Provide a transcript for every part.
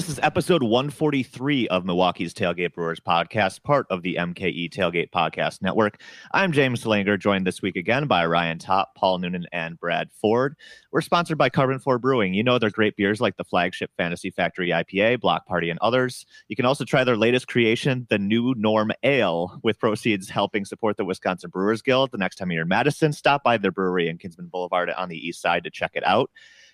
This is episode 143 of Milwaukee's Tailgate Brewers podcast, part of the MKE Tailgate Podcast Network. I'm James Langer, joined this week again by Ryan Top, Paul Noonan, and Brad Ford. We're sponsored by Karben4 Brewing. You know their great beers like the flagship Fantasy Factory IPA, Block Party, and others. You can also try their latest creation, the New Norm Ale, with proceeds helping support the Wisconsin Brewers Guild. The next time you're in Madison, stop by their brewery in Kinsman Boulevard on the east side to check it out.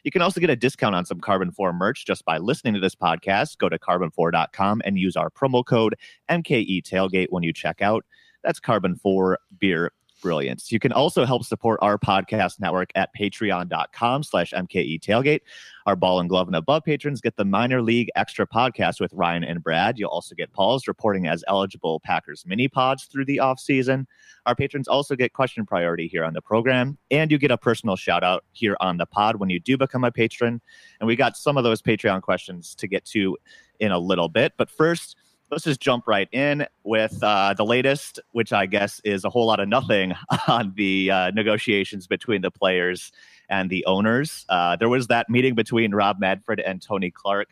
You can also get a discount on some Karben4 merch just by listening to this podcast. Go to karben4.com and use our promo code MKE Tailgate when you check out. That's Karben4 Beer brilliance. You can also help support our podcast network at patreon.com slash MKE tailgate. Our ball and glove and above patrons get the minor league extra podcast with Ryan and Brad. You'll also get Paul's reporting as eligible Packers mini pods through the off season. Our patrons also get question priority here on the program, and you get a personal shout out here on the pod when you do become a patron. And we got some of those Patreon questions to get to in a little bit. But first, let's just jump right in with uh, the latest, which I guess is a whole lot of nothing on the uh, negotiations between the players and the owners. Uh, there was that meeting between Rob Manfred and Tony Clark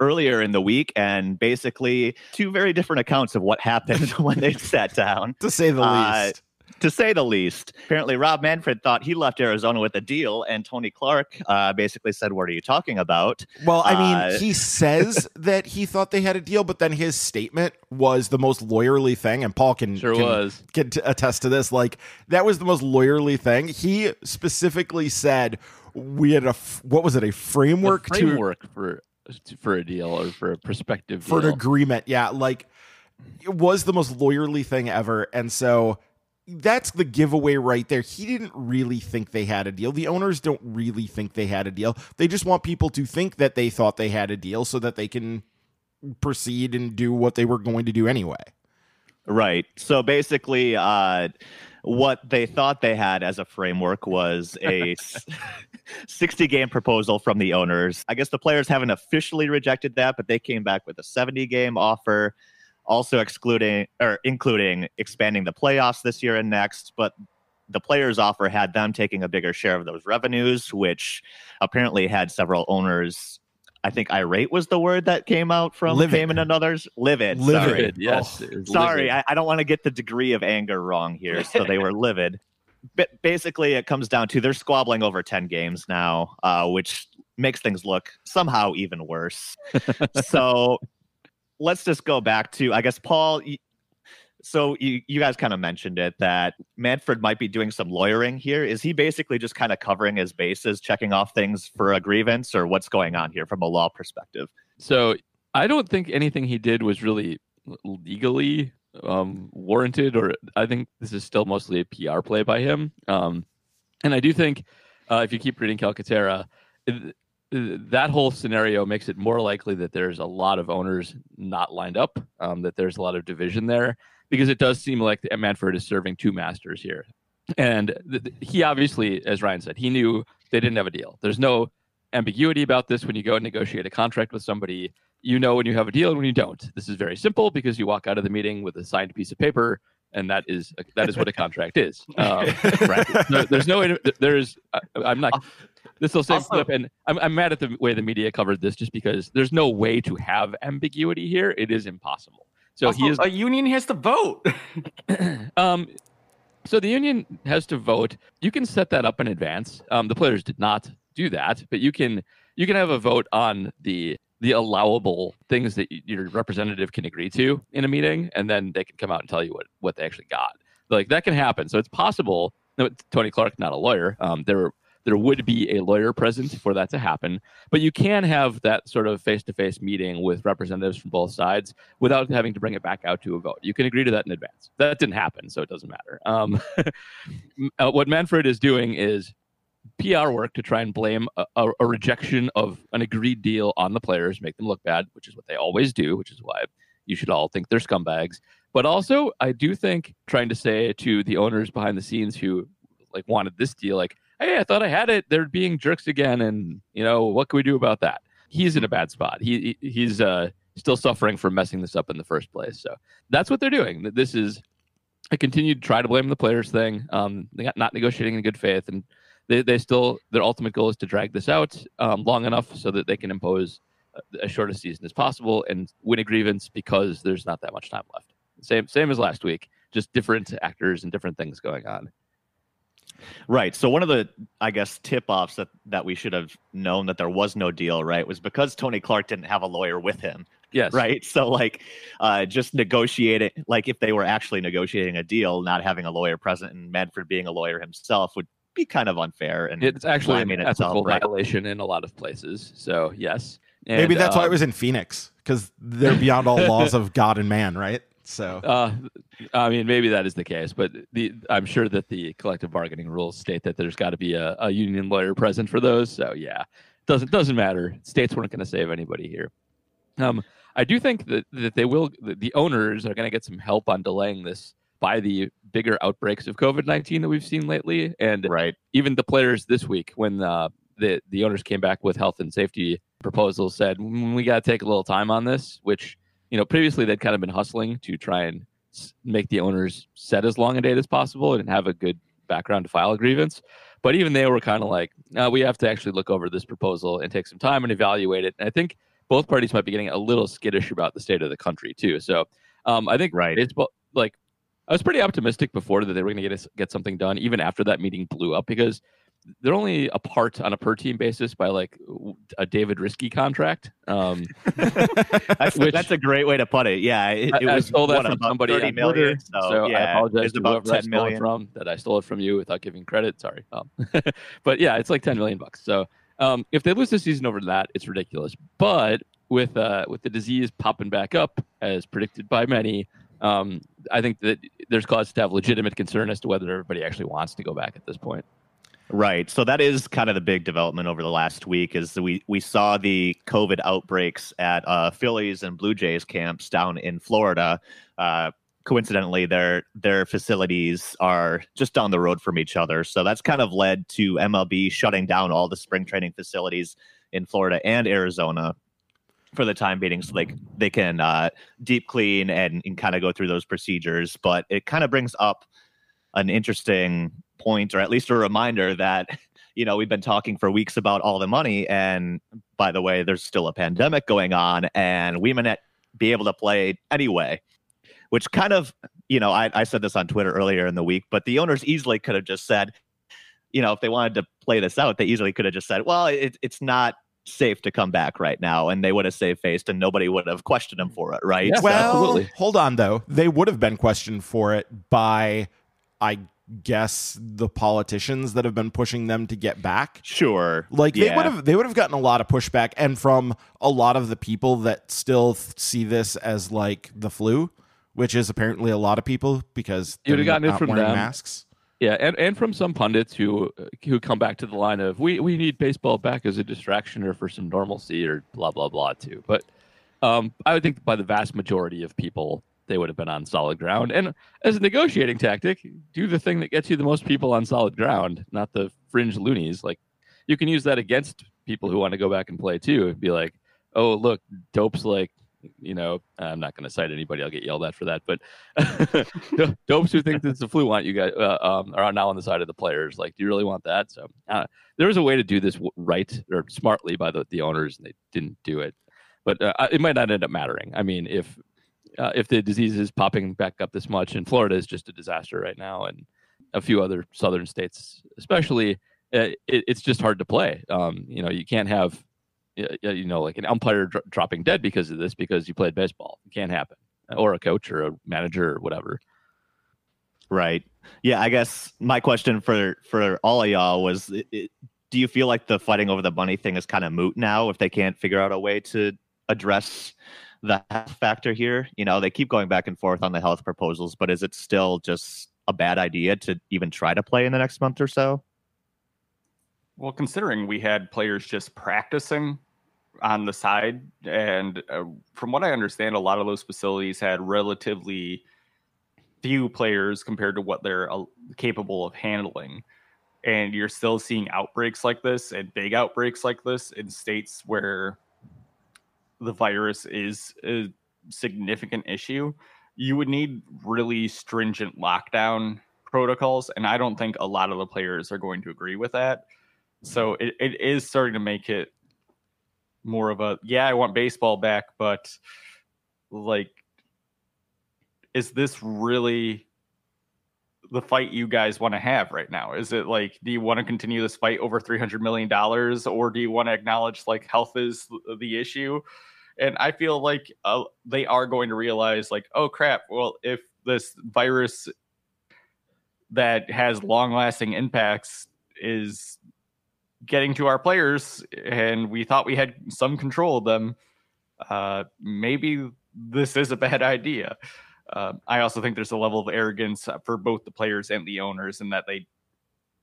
earlier in the week, and basically two very different accounts of what happened when they sat down, to say the Uh, least. To say the least. Apparently, Rob Manfred thought he left Arizona with a deal, and Tony Clark uh, basically said, "What are you talking about?" Well, I mean, uh, he says that he thought they had a deal, but then his statement was the most lawyerly thing, and Paul can Sure can, was. can t- attest to this. Like that was the most lawyerly thing. He specifically said we had a f- what was it a framework, The framework for for a deal or for a prospective to for an agreement. Yeah, like it was the most lawyerly thing ever, and so. That's the giveaway right there. He didn't really think they had a deal. The owners don't really think they had a deal. They just want people to think that they thought they had a deal so that they can proceed and do what they were going to do anyway. Right. So basically, uh, what they thought they had as a framework was a 60 game proposal from the owners. I guess the players haven't officially rejected that, but they came back with a 70 game offer, also excluding or including expanding the playoffs this year and next. But the players' offer had them taking a bigger share of those revenues, which apparently had several owners. I think irate was the word that came out from Livid. Cayman and others. Livid. Livid. Sorry. Yes. Oh, Sorry, livid. I, I don't want to get the degree of anger wrong here. So they were livid. But basically, it comes down to they're squabbling over 10 games now, uh, which makes things look somehow even worse. so let's just go back to, I guess, Paul. So you, you guys kind of mentioned it that Manfred might be doing some lawyering here. Is he basically just kind of covering his bases, checking off things for a grievance, or what's going on here from a law perspective? So I don't think anything he did was really legally um, warranted, or I think this is still mostly a PR play by him. Um, and I do think uh, if you keep reading Calcaterra, that whole scenario makes it more likely that there's a lot of owners not lined up, um, that there's a lot of division there, because it does seem like Manfred is serving two masters here. And th- th- he obviously, as Ryan said, he knew they didn't have a deal. There's no ambiguity about this when you go and negotiate a contract with somebody. You know when you have a deal and when you don't. This is very simple because you walk out of the meeting with a signed piece of paper, and that is that is what a contract is. Um, right? No, there's no. There's. I'm not. This will same Also- clip, and I'm, I'm mad at the way the media covered this, just because there's no way to have ambiguity here. It is impossible. So Also, he is a union has to vote. um, so the union has to vote. You can set that up in advance. Um, the players did not do that, but you can you can have a vote on the the allowable things that your representative can agree to in a meeting, and then they can come out and tell you what what they actually got. Like that can happen. So it's possible. No, Tony Clark, not a lawyer. Um, there there would be a lawyer present for that to happen, but you can have that sort of face to face meeting with representatives from both sides without having to bring it back out to a vote. You can agree to that in advance. That didn't happen, so it doesn't matter. Um, uh, what Manfred is doing is PR work to try and blame a, a, a rejection of an agreed deal on the players, make them look bad, which is what they always do, which is why you should all think they're scumbags. But also, I do think trying to say to the owners behind the scenes who like wanted this deal, like, hey, I thought I had it. They're being jerks again, and you know what can we do about that? He's in a bad spot. He he- he's uh, still suffering from messing this up in the first place. So that's what they're doing. This is a continued try to blame the players thing. Um, they got not negotiating in good faith, and they, they still their ultimate goal is to drag this out um, long enough so that they can impose as short a season as possible and win a grievance because there's not that much time left. Same same as last week, just different actors and different things going on. Right. So one of the, I guess, tip-offs that that we should have known that there was no deal, right, was because Tony Clark didn't have a lawyer with him. Yes. Right. So like, uh, just negotiating, like if they were actually negotiating a deal, not having a lawyer present and Manfred being a lawyer himself would be kind of unfair. And it's actually I mean, an ethical right? violation in a lot of places. So yes. And, Maybe that's um, why it um, was in Phoenix because they're beyond all laws of God and man, right? So, uh, I mean, maybe that is the case, but the I'm sure that the collective bargaining rules state that there's got to be a, a, union lawyer present for those. So, yeah, doesn't doesn't matter. States weren't going to save anybody here. Um, I do think that that they will. The owners are going to get some help on delaying this by the bigger outbreaks of COVID nineteen that we've seen lately, and right. even the players this week when uh, the the owners came back with health and safety proposals said mm, we got to take a little time on this, which you know, previously they'd kind of been hustling to try and make the owners set as long a date as possible and have a good background to file a grievance. But even they were kind of like, uh, we have to actually look over this proposal and take some time and evaluate it. And I think both parties might be getting a little skittish about the state of the country too. So um, I think right. it's like I was pretty optimistic before that they were going to get get something done, even after that meeting blew up, because they're only apart on a per team basis by like a David Riske contract. Um, that's, which, that's, a great way to put it. Yeah, it, it I, was I stole that from somebody on Twitter, so, so yeah, I apologize to whoever I stole it from. That I stole it from you without giving credit. Sorry, um, but yeah, it's like ten million bucks. So um, if they lose the season over that, it's ridiculous. But with uh, with the disease popping back up as predicted by many. Um, I think that there's cause to have legitimate concern as to whether everybody actually wants to go back at this point. Right. So that is kind of the big development over the last week is we we saw the COVID outbreaks at uh, Phillies and Blue Jays camps down in Florida. Uh, coincidentally, their their facilities are just down the road from each other. So that's kind of led to MLB shutting down all the spring training facilities in Florida and Arizona for the time being so they, they can uh, deep clean and, and kind of go through those procedures. But it kind of brings up an interesting point or at least a reminder that you know we've been talking for weeks about all the money and by the way there's still a pandemic going on and we may not be able to play anyway which kind of you know I, I said this on twitter earlier in the week but the owners easily could have just said you know if they wanted to play this out they easily could have just said well it, it's not safe to come back right now and they would have saved faced and nobody would have questioned them for it right yes, well absolutely. hold on though they would have been questioned for it by i guess the politicians that have been pushing them to get back. Sure. Like yeah. they would have they would have gotten a lot of pushback and from a lot of the people that still th- see this as like the flu, which is apparently a lot of people because you would have gotten it from them. masks. Yeah, and, and from some pundits who who come back to the line of we, we need baseball back as a distraction or for some normalcy or blah blah blah too. But um, I would think by the vast majority of people they would have been on solid ground. And as a negotiating tactic, do the thing that gets you the most people on solid ground, not the fringe loonies. Like you can use that against people who want to go back and play too. be like, oh, look, dope's like, you know, I'm not going to cite anybody. I'll get yelled at for that. But dopes who think it's the flu want you guys uh, um, are now on the side of the players. Like, do you really want that? So uh, there was a way to do this right or smartly by the, the owners, and they didn't do it. But uh, it might not end up mattering. I mean, if uh, if the disease is popping back up this much. And Florida is just a disaster right now, and a few other southern states, especially. Uh, it, it's just hard to play. Um, you know, you can't have, you know, like an umpire dr- dropping dead because of this because you played baseball. It can't happen, or a coach or a manager or whatever. Right. Yeah. I guess my question for for all of y'all was: it, Do you feel like the fighting over the money thing is kind of moot now if they can't figure out a way to address the health factor here? You know, they keep going back and forth on the health proposals, but is it still just a bad idea to even try to play in the next month or so? Well, considering we had players just practicing on the side, and uh, from what I understand, a lot of those facilities had relatively few players compared to what they're uh, capable of handling. And you're still seeing outbreaks like this and big outbreaks like this in states where the virus is a significant issue, you would need really stringent lockdown protocols. And I don't think a lot of the players are going to agree with that. So it, it is starting to make it more of a yeah, I want baseball back, but like is this really the fight you guys want to have right now? Is it like, do you want to continue this fight over three hundred million dollars, or do you want to acknowledge like health is the issue? And I feel like uh, they are going to realize, like, oh crap, well, if this virus that has long-lasting impacts is getting to our players, and we thought we had some control of them, uh, maybe this is a bad idea. Uh, I also think there's a level of arrogance for both the players and the owners, in that they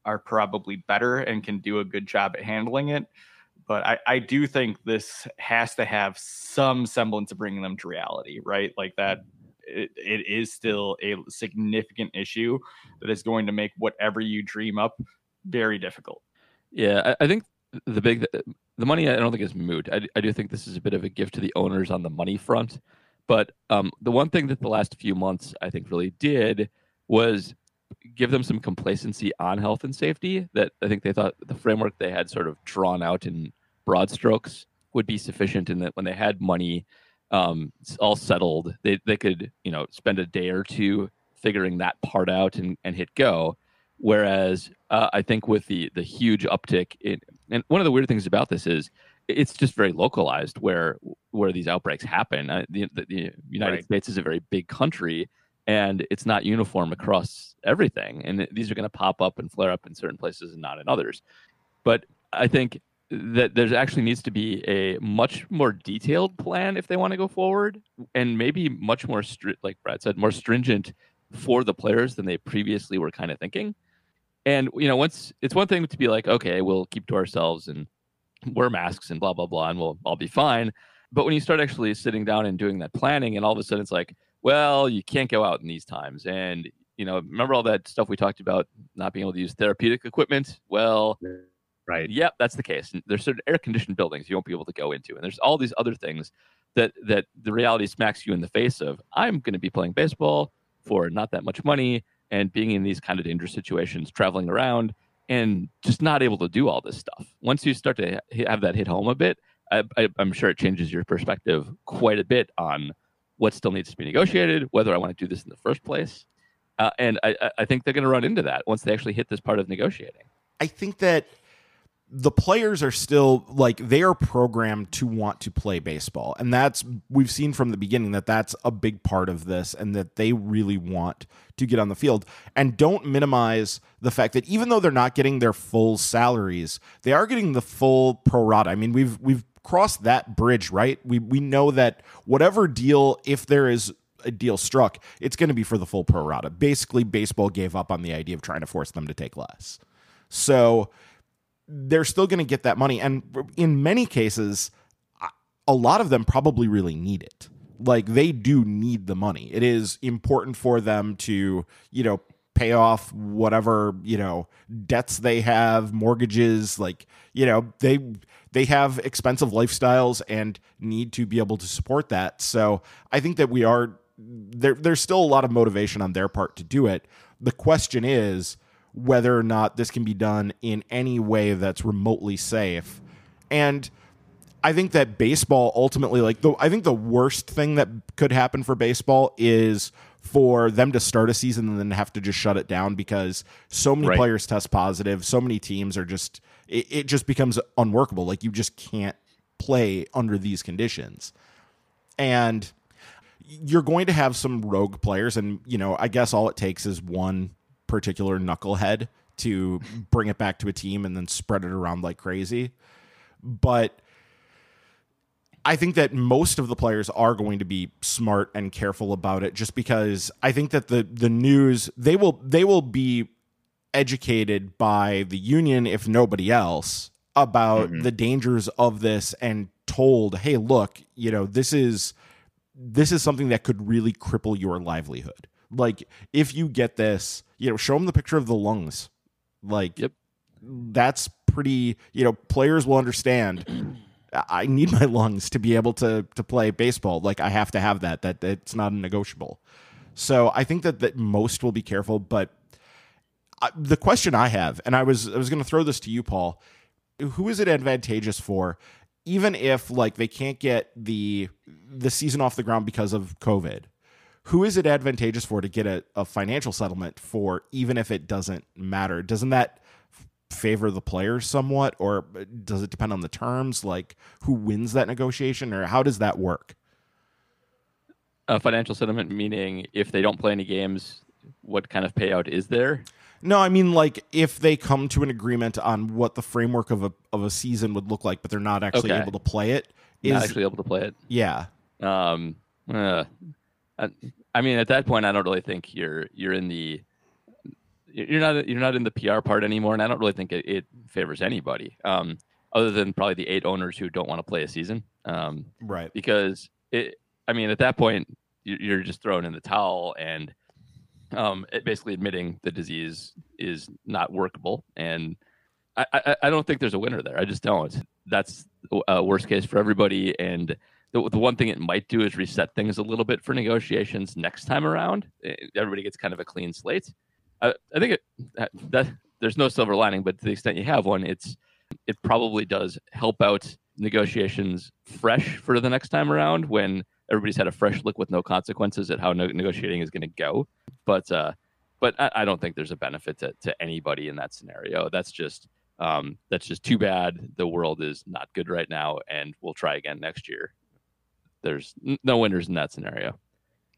are probably better and can do a good job at handling it. But I, I do think this has to have some semblance of bringing them to reality, right? Like that, it, it is still a significant issue that is going to make whatever you dream up very difficult. Yeah, I, I think the big the money I don't think is moot. I, I do think this is a bit of a gift to the owners on the money front. But um, the one thing that the last few months I think really did was give them some complacency on health and safety. That I think they thought the framework they had sort of drawn out in broad strokes would be sufficient, and that when they had money um, all settled, they they could you know spend a day or two figuring that part out and, and hit go. Whereas uh, I think with the the huge uptick in, and one of the weird things about this is it's just very localized where where these outbreaks happen. Uh, the, the, the, United right. States is a very big country, and it's not uniform across everything. And these are going to pop up and flare up in certain places and not in others. But I think that there actually needs to be a much more detailed plan if they want to go forward, and maybe much more strict, like Brad said, more stringent for the players than they previously were kind of thinking. And you know, once it's one thing to be like, okay, we'll keep to ourselves and wear masks and blah blah blah, and we'll all be fine. But when you start actually sitting down and doing that planning, and all of a sudden it's like, well, you can't go out in these times, and you know, remember all that stuff we talked about not being able to use therapeutic equipment? Well, right, yep, that's the case. And there's certain air conditioned buildings you won't be able to go into, and there's all these other things that that the reality smacks you in the face of. I'm going to be playing baseball for not that much money and being in these kind of dangerous situations, traveling around and just not able to do all this stuff. Once you start to have that hit home a bit, I, am sure it changes your perspective quite a bit on what still needs to be negotiated, whether I want to do this in the first place. Uh, and I, I think they're going to run into that once they actually hit this part of negotiating. I think that the players are still like they are programmed to want to play baseball. And that's we've seen from the beginning that that's a big part of this and that they really want to get on the field and don't minimize the fact that even though they're not getting their full salaries they are getting the full pro rata. I mean we've we've crossed that bridge right? We we know that whatever deal if there is a deal struck it's going to be for the full pro rata. Basically baseball gave up on the idea of trying to force them to take less. So they're still going to get that money. And in many cases, a lot of them probably really need it. Like they do need the money. It is important for them to, you know, pay off whatever, you know, debts they have, mortgages, like, you know, they they have expensive lifestyles and need to be able to support that. So, I think that we are there there's still a lot of motivation on their part to do it. The question is, whether or not this can be done in any way that's remotely safe. And I think that baseball ultimately, like the, I think the worst thing that could happen for baseball is for them to start a season and then have to just shut it down because so many right. players test positive, so many teams are just it, it just becomes unworkable. Like you just can't play under these conditions. And you're going to have some rogue players and you know, I guess all it takes is one particular knucklehead to bring it back to a team and then spread it around like crazy. But I think that most of the players are going to be smart and careful about it just because I think that the the news they will they will be educated by the union if nobody else about mm-hmm. the dangers of this and told, "Hey, look, you know, this is this is something that could really cripple your livelihood." Like if you get this, you know, show them the picture of the lungs. Like, yep. that's pretty. You know, players will understand. I need my lungs to be able to to play baseball. Like I have to have that. That it's not negotiable. So I think that that most will be careful. But I, the question I have, and I was I was going to throw this to you, Paul. Who is it advantageous for? even if like they can't get the the season off the ground because of COVID, who is it advantageous for to get a, a financial settlement for, even if it doesn't matter? Doesn't that favor the players somewhat, or does it depend on the terms? Like who wins that negotiation, or how does that work? A financial settlement meaning if they don't play any games, what kind of payout is there? No, I mean like if they come to an agreement on what the framework of a of a season would look like, but they're not actually Okay. able to play it. Not actually able to play it. yeah, Um, uh, I, I mean, at that point, I don't really think you're you're in the you're not you're not in the PR part anymore, and I don't really think it, it favors anybody, um, other than probably the eight owners who don't want to play a season, um, right. because it. I mean, at that point, you- you're just throwing in the towel and um, it basically admitting the disease is not workable, and I, I, I don't think there's a winner there. I just don't. That's a worst case for everybody, and the, the one thing it might do is reset things a little bit for negotiations next time around. Eh, Everybody gets kind of a clean slate. I, I think it, that, there's no silver lining, but to the extent you have one, it's it probably does help out negotiations fresh for the next time around when everybody's had a fresh look with no consequences at how no- negotiating is going to go. But uh, but I, I don't think there's a benefit to, to anybody in that scenario. That's just um, that's just too bad. The world is not good right now, and we'll try again next year. There's no winners in that scenario.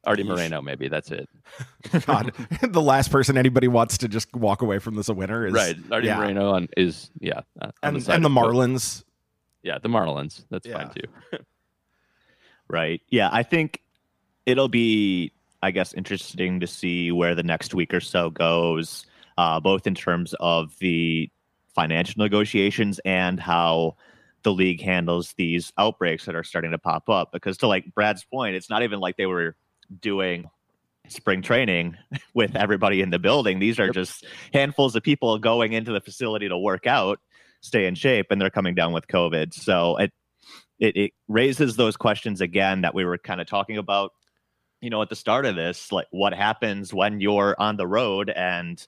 Artie Moreno, maybe that's it. God, the last person anybody wants to just walk away from this a winner is right, Artie yeah. Moreno on, is yeah, uh, on and, side and the of both. Marlins. Yeah, the Marlins. That's Yeah. fine too. Right. Yeah, I think it'll be, I guess, interesting to see where the next week or so goes, uh, both in terms of the financial negotiations and how the league handles these outbreaks that are starting to pop up. Because to like Brad's point, it's not even like they were doing spring training with everybody in the building. These are just handfuls of people going into the facility to work out, stay in shape, and they're coming down with COVID. So it it, it raises those questions again that we were kind of talking about you know at the start of this like what happens when you're on the road and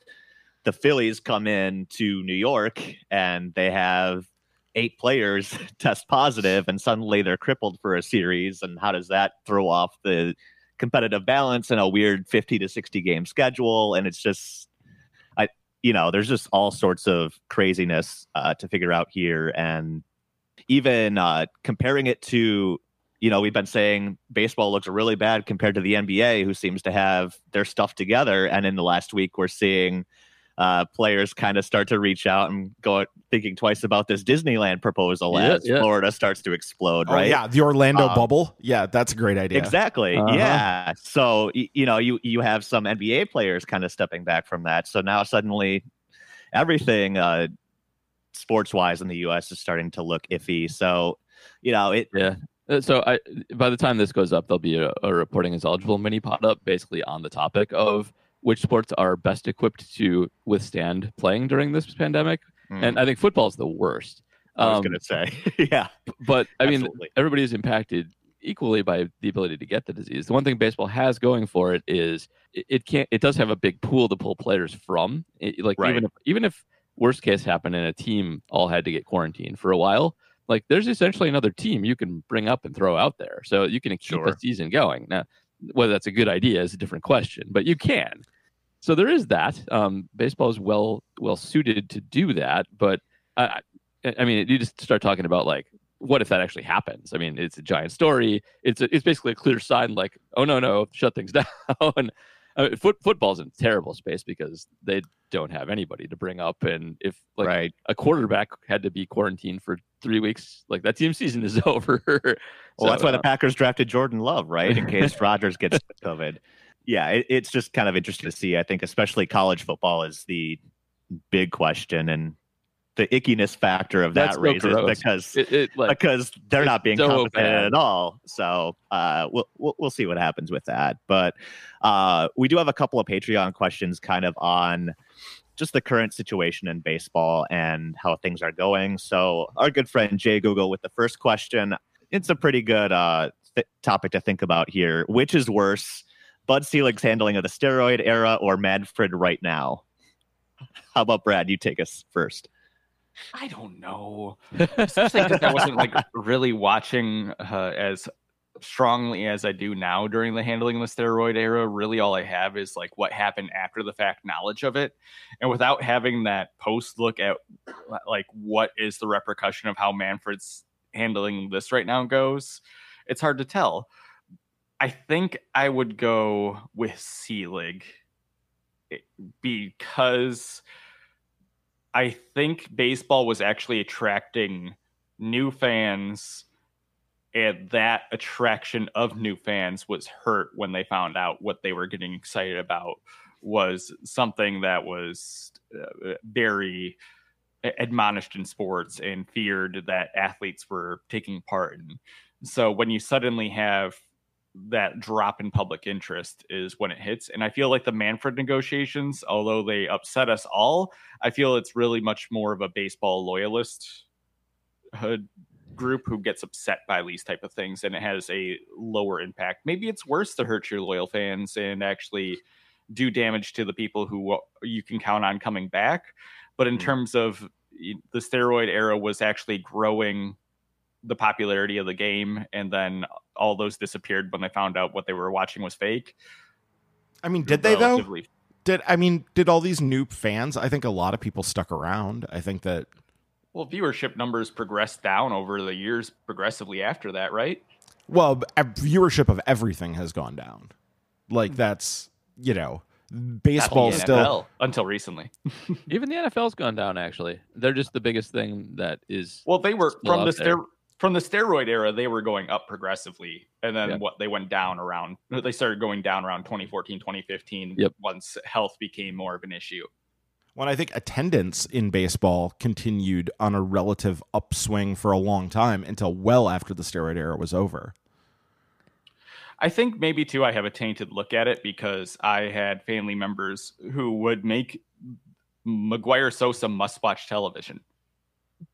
the phillies come in to new york and they have eight players test positive and suddenly they're crippled for a series and how does that throw off the competitive balance in a weird 50 to 60 game schedule? And it's just i you know there's just all sorts of craziness uh, to figure out here. And even uh, comparing it to you know we've been saying baseball looks really bad compared to the nba who seems to have their stuff together. And in the last week we're seeing uh, players kind of start to reach out and go thinking twice about this disneyland proposal Yeah, as yeah. florida starts to explode Oh right yeah, the Orlando Um, bubble. Yeah, that's a great idea. Exactly. Uh-huh. Yeah. So y- you know, you you have some NBA players kind of stepping back from that. So now suddenly, everything uh, sports wise in the U.S. is starting to look iffy. So you know, it Yeah. Uh, So I, by the time this goes up, there'll be a, a reporting is eligible mini pot up basically on the topic of which sports are best equipped to withstand playing during this pandemic. And I think football is the worst. Hmm. I was Um, going to say, yeah. but I mean, absolutely. everybody is impacted equally by the ability to get the disease. The one thing baseball has going for it is it, can't. It does have a big pool to pull players from. It- like Right. even if even if worst case happened and a team all had to get quarantined for a while, like there's essentially another team you can bring up and throw out there, so you can keep Sure. a season going. Now, whether that's a good idea is a different question, but you can. So there is that. Um, baseball is well well suited to do that, but I, I mean, you just start talking about like, what if that actually happens? I mean, it's a giant story. It's a, it's basically a clear sign, like, oh no no, shut things down. I mean, foot, football's in terrible space because they don't have anybody to bring up, and if like right. a quarterback had to be quarantined for three weeks, like that team season is over. Well, that's why uh, the Packers drafted Jordan Love, right? In case Rodgers gets COVID. Yeah, it, it's just kind of interesting to see. I think, especially college football, is the big question, and the ickiness factor of That's that raises gross. because it, it like because they're not being so compensated bad. at all. So uh, we'll, we'll we'll see what happens with that. But uh, we do have a couple of Patreon questions, kind of on just the current situation in baseball and how things are going. So our good friend Jay Google with the first question. It's a pretty good uh, th- topic to think about here. Which is worse, Bud Selig's handling of the steroid era or Manfred right now? How about Brad? You take us first. I don't know. Especially because I wasn't like really watching uh, as strongly as I do now during the handling of the steroid era. Really, all I have is like what happened after the fact knowledge of it, and without having that post look at like what is the repercussion of how Manfred's handling this right now goes, it's hard to tell. I think I would go with Selig eh, because I think baseball was actually attracting new fans and that attraction of new fans was hurt when they found out what they were getting excited about was something that was uh, very admonished in sports and feared that athletes were taking part in. So when you suddenly have that drop in public interest is when it hits. And I feel like the Manfred negotiations, although they upset us all, I feel it's really much more of a baseball loyalist group who gets upset by these type of things and it has a lower impact. Maybe it's worse to hurt your loyal fans and actually do damage to the people who you can count on coming back. But in mm-hmm. terms of the steroid era was actually growing the popularity of the game and then all those disappeared when they found out what they were watching was fake. I mean, did they though? Did I mean did all these new fans? I think a lot of people stuck around. I think that well, viewership numbers progressed down over the years progressively after that, right? Well, viewership of everything has gone down. Like hmm. that's, you know, baseball still until recently. Even the NFL's gone down actually. They're just the biggest thing that is Well, they were from the ster- from the steroid era, they were going up progressively. And then what they went down around they started going down around 2014, 2015 yep. once health became more of an issue. When I think attendance in baseball continued on a relative upswing for a long time until well after the steroid era was over. I think maybe too I have a tainted look at it because I had family members who would make McGwire Sosa must watch television.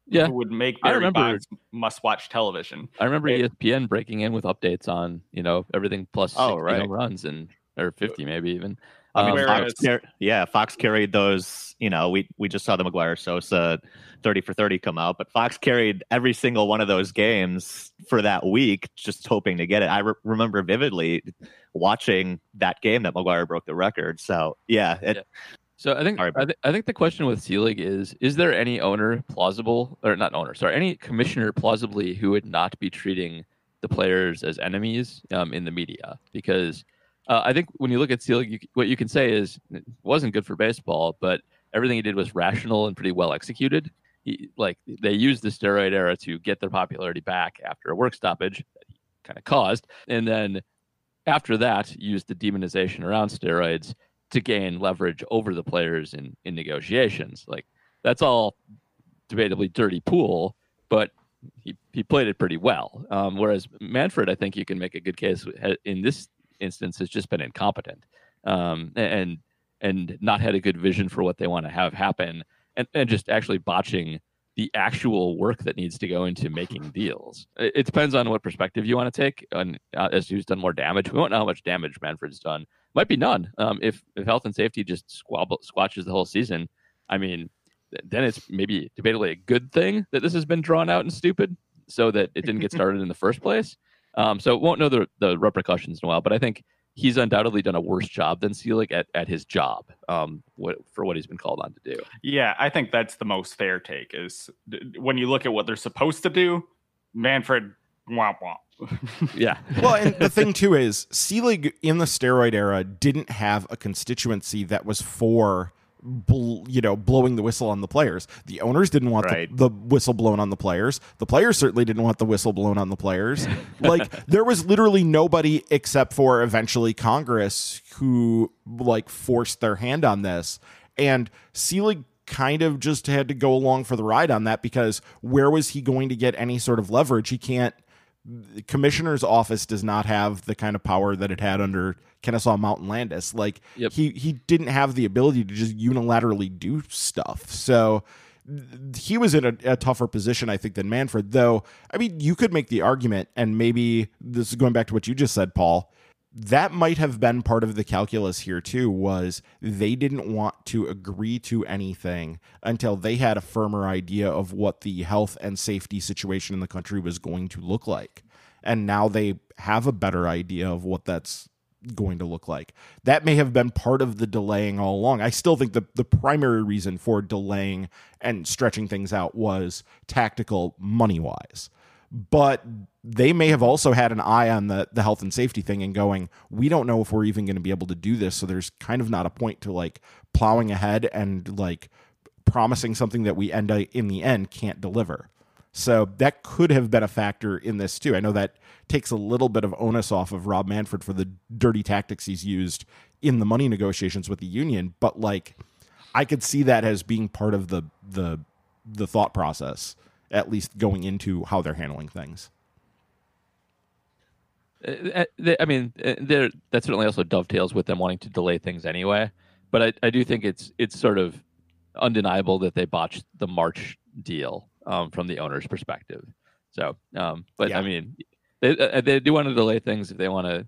Yeah, who would make Barry I remember, Bonds must watch television. I remember it, ESPN breaking in with updates on you know everything plus oh, right. runs and or fifty maybe even. I mean, um, Fox car- yeah, Fox carried those. You know, we we just saw the McGwire Sosa thirty for thirty come out, but Fox carried every single one of those games for that week, just hoping to get it. I re- remember vividly watching that game that McGwire broke the record. So yeah, it, yeah. So I think sorry, I, th- I, think the question with Selig is: Is there any owner plausible, or not owner? Sorry, any commissioner plausibly who would not be treating the players as enemies um, in the media? Because uh, I think when you look at Selig, you, what you can say is it wasn't good for baseball, but everything he did was rational and pretty well executed. He, like they used the steroid era to get their popularity back after a work stoppage that he kind of caused, and then after that, used the demonization around steroids to gain leverage over the players in in negotiations. Like that's all debatably dirty pool, but he, he played it pretty well. Um, whereas Manfred, I think you can make a good case in this instance has just been incompetent um, and and not had a good vision for what they want to have happen and, and just actually botching the actual work that needs to go into making deals. It, it depends on what perspective you want to take. And uh, as who's done more damage, we don't know how much damage Manfred's done. Might be none. Um, if if health and safety just squabble, squatches the whole season, I mean, then it's maybe debatably a good thing that this has been drawn out and stupid, so that it didn't get started in the first place. Um, so won't know the, the repercussions in a while, but I think he's undoubtedly done a worse job than Selig at, at his job um, what, for what he's been called on to do. Yeah, I think that's the most fair take is when you look at what they're supposed to do, Manfred womp womp. Yeah. well, and the thing too is Selig in the steroid era didn't have a constituency that was for bl- you know blowing the whistle on the players. The owners didn't want right. the, the, whistle blown on the players. The players certainly didn't want the whistle blown on the players. like there was literally nobody except for eventually Congress who like forced their hand on this. And Selig kind of just had to go along for the ride on that because where was he going to get any sort of leverage? He can't the commissioner's office does not have the kind of power that it had under Kennesaw Mountain Landis. Like yep. he he didn't have the ability to just unilaterally do stuff. So he was in a, a, tougher position, I think, than Manfred. Though, I mean, you could make the argument, and maybe this is going back to what you just said, Paul. That might have been part of the calculus here too was they didn't want to agree to anything until they had a firmer idea of what the health and safety situation in the country was going to look like. And now they have a better idea of what that's going to look like. That may have been part of the delaying all along. I still think the, the primary reason for delaying and stretching things out was tactical money wise but they may have also had an eye on the the health and safety thing and going, we don't know if we're even going to be able to do this. So there's kind of not a point to like plowing ahead and like promising something that we end up in the end can't deliver. So that could have been a factor in this too. I know that takes a little bit of onus off of Rob Manfred for the dirty tactics he's used in the money negotiations with the union, but like I could see that as being part of the the the thought process at least going into how they're handling things. Uh, uh I mean, uh, that certainly also dovetails with them wanting to delay things anyway. But I, I do think it's it's sort of undeniable that they botched the March deal um, from the owner's perspective. So, um, but yeah. I mean, they they do want to delay things if they want to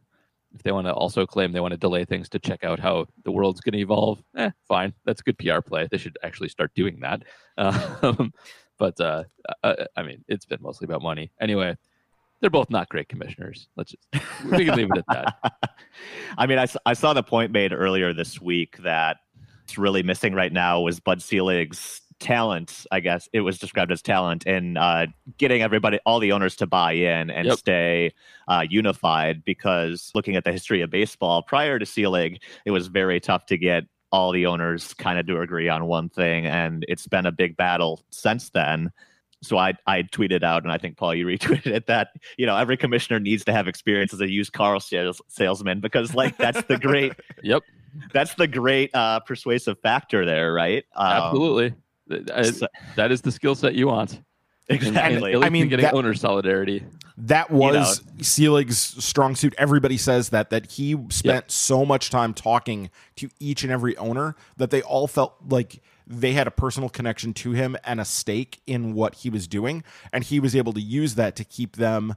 if they want to also claim they want to delay things to check out how the world's going to evolve. Eh, fine, that's good PR play. They should actually start doing that. Um, but uh, I, uh, I mean, it's been mostly about money. Anyway, they're both not great commissioners. Let's just we can leave it at that. I mean, I, I saw the point made earlier this week that it's really missing right now was Bud Selig's talent. I guess it was described as talent in uh, getting everybody, all the owners, to buy in and yep. stay uh, unified. Because looking at the history of baseball prior to Selig, it was very tough to get all the owners kind of do agree on one thing, and it's been a big battle since then. So I I tweeted out, and I think Paul you retweeted it that you know every commissioner needs to have experience as a used car sales, salesman because like that's the great yep that's the great uh, persuasive factor there, right? Um, Absolutely, so, that is the skill set you want. Exactly. And, and I mean, getting that, owner solidarity. That was you know. Selig's strong suit. Everybody says that that he spent yep. so much time talking to each and every owner that they all felt like they had a personal connection to him and a stake in what he was doing, and he was able to use that to keep them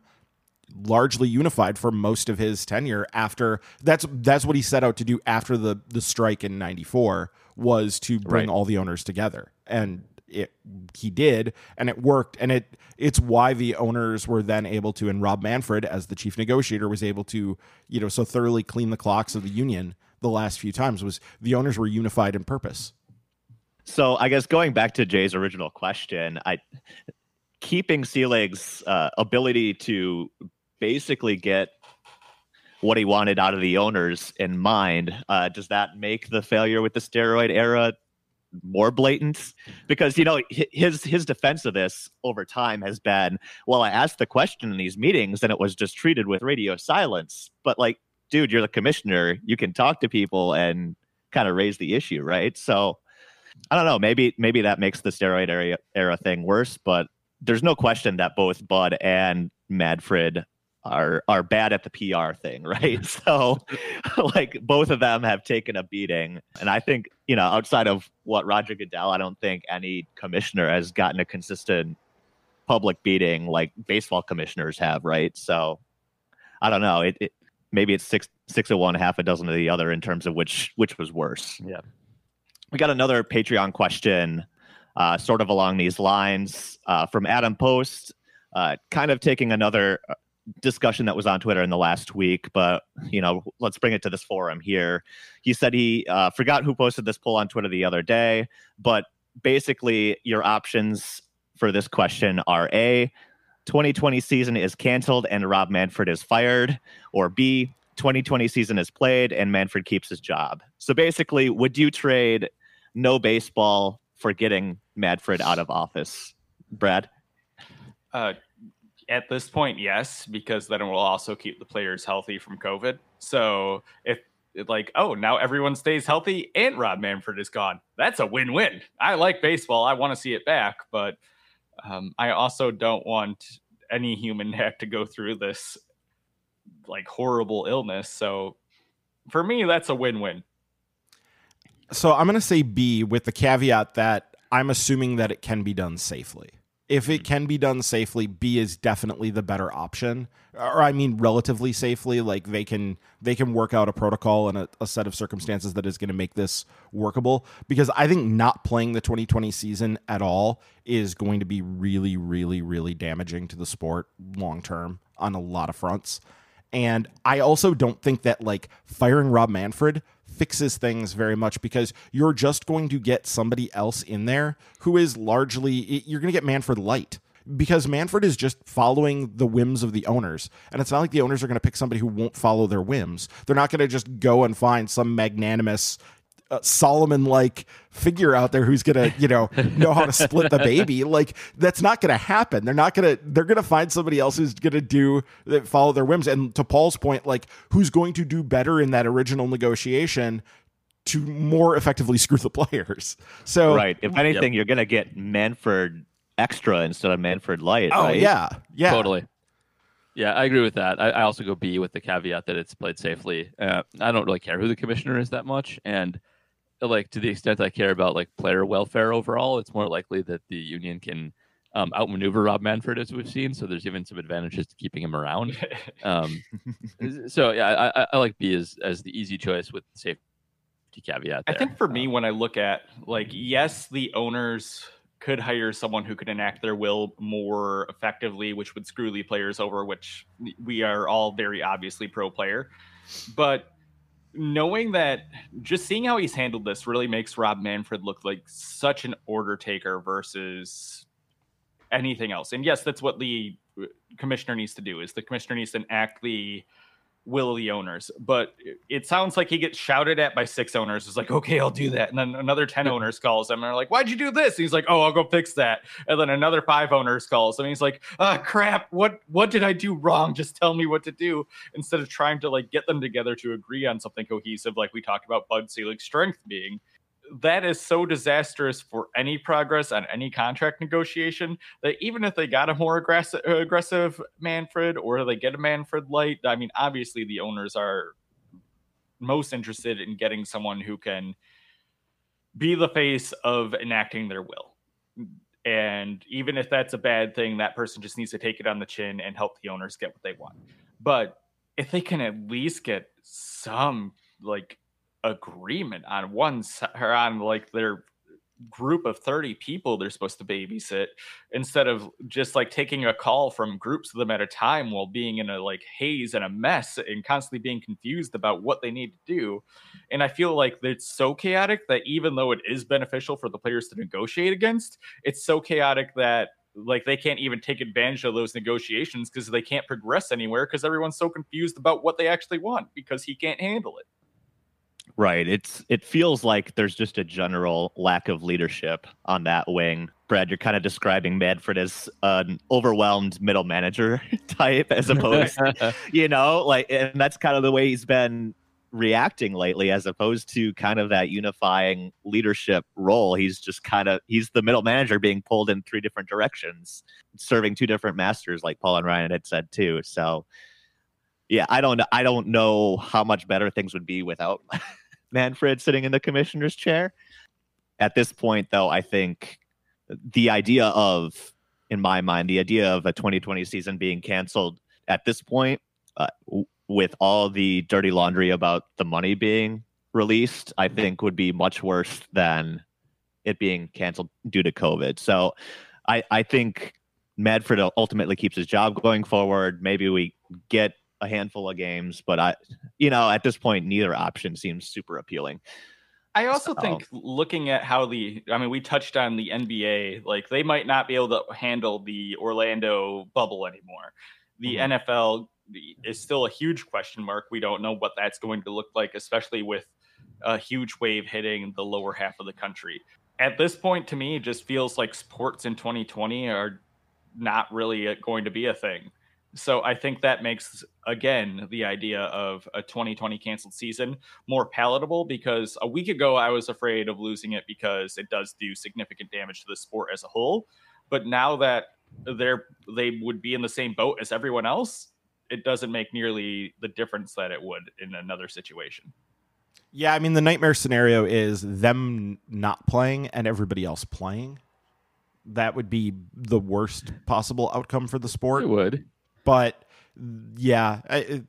largely unified for most of his tenure after that's that's what he set out to do after the the strike in 94 was to bring right. all the owners together and it he did and it worked. And it it's why the owners were then able to and Rob Manfred as the chief negotiator was able to you know so thoroughly clean the clocks of the union the last few times was the owners were unified in purpose. So I guess going back to Jay's original question I keeping Selig's uh, ability to basically get what he wanted out of the owners in mind uh, does that make the failure with the steroid era more blatant? Because you know his his defense of this over time has been well i asked the question in these meetings and it was just treated with radio silence. But like dude you're the commissioner. You can talk to people and kind of raise the issue right? So i don't know. Maybe maybe that makes the steroid era, era thing worse but there's no question that both bud and manfred are are bad at the PR thing, right? so like both of them have taken a beating. And I think, you know, outside of what Roger Goodell, I don't think any commissioner has gotten a consistent public beating like baseball commissioners have, right? So I don't know. It, it maybe it's six six of one, half a dozen of the other in terms of which which was worse. Yeah. We got another Patreon question, uh, sort of along these lines, uh, from Adam Post, uh, kind of taking another discussion that was on Twitter in the last week, but you know, let's bring it to this forum here. He said he uh, forgot who posted this poll on Twitter the other day, but basically, your options for this question are A, 2020 season is canceled and Rob Manfred is fired, or B, 2020 season is played and Manfred keeps his job. So basically, would you trade no baseball for getting Manfred out of office, Brad? Uh, at this point, yes, because then it will also keep the players healthy from COVID. So if like, oh, now everyone stays healthy and Rob Manfred is gone, that's a win-win. I like baseball. I want to see it back, but um, I also don't want any human to have to go through this like horrible illness. So for me, that's a win-win. So I'm going to say B with the caveat that I'm assuming that it can be done safely. If it hmm. can be done safely, B is definitely the better option. Or I mean relatively safely, like they can they can work out a protocol and a, a set of circumstances that is going to make this workable because I think not playing the 2020 season at all is going to be really really really damaging to the sport long term on a lot of fronts. And I also don't think that like firing Rob Manfred fixes things very much because you're just going to get somebody else in there who is largely you're going to get Manfred light because Manfred is just following the whims of the owners. And it's not like the owners are going to pick somebody who won't follow their whims. They're not going to just go and find some magnanimous Solomon like figure out there who's gonna you know know how to split the baby. Like that's not gonna happen. They're not gonna they're gonna find somebody else who's gonna do that follow their whims. And to Paul's point like who's going to do better in that original negotiation to more effectively screw the players so right. If anything yep. you're gonna get Manfred extra instead of Manfred light oh right? yeah. Yeah. Totally. Yeah, I agree with that. I, I, also go B with the caveat that it's played safely. Uh, I don't really care who the commissioner is that much, and like to the extent I care about like player welfare overall, it's more likely that the union can um, outmaneuver Rob Manfred as we've seen. So there's even some advantages to keeping him around. Um, so yeah, I, I, like B as as the easy choice with safety caveat. There. I think for me, um, when I look at like yes, the owners could hire someone who could enact their will more effectively, which would screw the players over, which we are all very obviously pro player. But knowing that just seeing how he's handled this really makes Rob Manfred look like such an order taker versus anything else. And yes, that's what the commissioner needs to do is the commissioner needs to enact the will of the owners. But it sounds like he gets shouted at by six owners. It's like, okay, I'll do that. And then another 10 owners calls him and they're like, why'd you do this? And he's like, oh, I'll go fix that. And then another five owners calls him. And he's like, ah, crap, what what did I do wrong? Just tell me what to do. Instead of trying to like get them together to agree on something cohesive, like we talked about Bud Selig strength being that is so disastrous for any progress on any contract negotiation that even if they got a more aggressive, aggressive Manfred or they get a Manfred light, I mean, obviously the owners are most interested in getting someone who can be the face of enacting their will. And even if that's a bad thing, that person just needs to take it on the chin and help the owners get what they want. But if they can at least get some like agreement on one or on like their group of 30 people they're supposed to babysit instead of just like taking a call from groups of them at a time while being in a like haze and a mess and constantly being confused about what they need to do. And i feel like it's so chaotic that even though it is beneficial for the players to negotiate against it's so chaotic that like they can't even take advantage of those negotiations because they can't progress anywhere because everyone's so confused about what they actually want because he can't handle it Right. It's it feels like there's just a general lack of leadership on that wing. Brad, you're kind of describing Manfred as an overwhelmed middle manager type as opposed you know, like and that's kind of the way he's been reacting lately as opposed to kind of that unifying leadership role. He's just kind of he's the middle manager being pulled in three different directions, serving two different masters like Paul and Ryan had said too. So yeah, I don't I don't know how much better things would be without Manfred sitting in the commissioner's chair. At this point, though, I think the idea of, in my mind, the idea of a 2020 season being canceled at this point, uh, with all the dirty laundry about the money being released, I think would be much worse than it being canceled due to COVID. So I, I think Manfred ultimately keeps his job going forward. Maybe we get a handful of games, but I, you know, at this point, neither option seems super appealing. I also so. think looking at how the, I mean, we touched on the NBA, like they might not be able to handle the Orlando bubble anymore. The mm-hmm. NFL is still a huge question mark. We don't know what that's going to look like, especially with a huge wave hitting the lower half of the country. At this point, to me, it just feels like sports in 2020 are not really going to be a thing. So I think that makes again the idea of a 2020 canceled season more palatable because a week ago I was afraid of losing it because it does do significant damage to the sport as a whole. But now that they're they would be in the same boat as everyone else, it doesn't make nearly the difference that it would in another situation. Yeah, I mean the nightmare scenario is them not playing and everybody else playing that would be the worst possible outcome for the sport. It would. But yeah, I, it,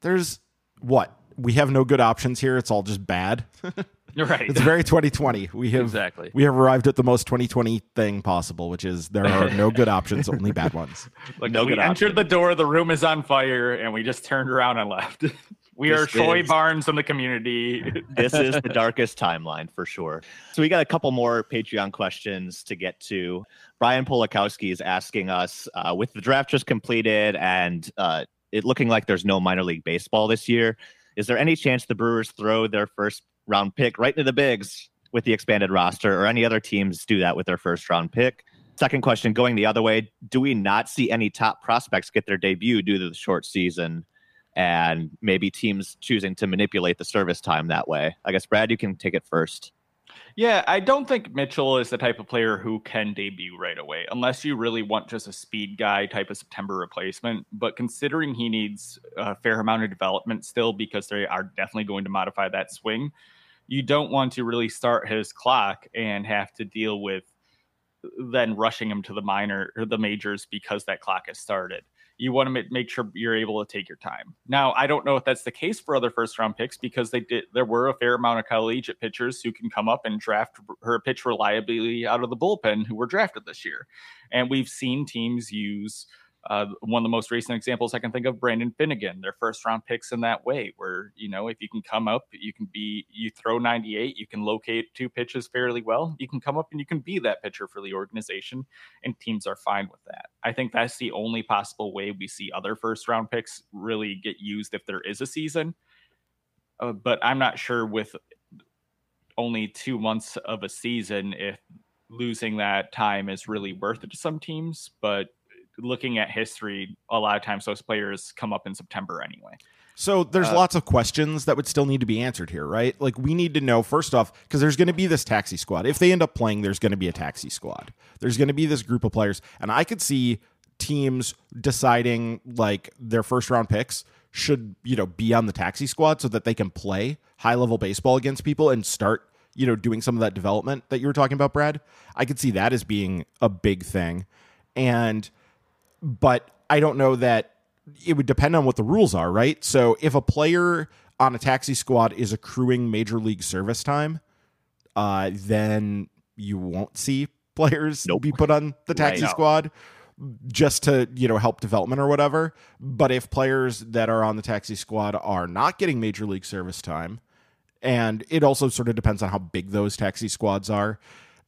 there's what we have no good options here. It's all just bad. Right. it's very 2020. We have Exactly. we have arrived at the most 2020 thing possible, which is there are no good options, only bad ones. Like No we good entered option. the door, the room is on fire, and we just turned around and left. we are This Troy is- Barnes in the community. this is the darkest timeline for sure. So we got a couple more Patreon questions to get to. Brian Polakowski is asking us uh, with the draft just completed and uh, it looking like there's no minor league baseball this year. Is there any chance the Brewers throw their first round pick right into the bigs with the expanded roster, or any other teams do that with their first round pick? Second question, going the other way, do we not see any top prospects get their debut due to the short season? And maybe teams choosing to manipulate the service time that way. I guess Brad, you can take it first. Yeah, I don't think Mitchell is the type of player who can debut right away, unless you really want just a speed guy type of September replacement. But considering he needs a fair amount of development still, because they are definitely going to modify that swing, you don't want to really start his clock and have to deal with then rushing him to the minor or the majors because that clock has started. You want to ma- make sure you're able to take your time. Now, I don't know if that's the case for other first round picks because they did. There were a fair amount of collegiate pitchers who can come up and draft her pitch reliably out of the bullpen who were drafted this year, and we've seen teams use. Uh, one of the most recent examples I can think of, Brandon Finnegan, their first round picks in that way, where you know if you can come up, you can be, you throw 98, you can locate two pitches fairly well, you can come up and you can be that pitcher for the organization, and teams are fine with that. I think that's the only possible way we see other first round picks really get used if there is a season. Uh, but I'm not sure with only two months of a season if losing that time is really worth it to some teams. But looking at history, a lot of times those players come up in September anyway. So there's Uh, lots of questions that would still need to be answered here, right? Like we need to know first off because there's going to be this taxi squad. If they end up playing, there's going to be a taxi squad. There's going to be this group of players, and I could see teams deciding like their first round picks should you know be on the taxi squad so that they can play high level baseball against people and start you know doing some of that development that you were talking about, Brad. I could see that as being a big thing, and but I don't know that it would depend on what the rules are, right? So if a player on a taxi squad is accruing major league service time, uh, then you won't see players Nope. be put on the taxi Right. squad just to you know help development or whatever. But if players that are on the taxi squad are not getting major league service time, and it also sort of depends on how big those taxi squads are.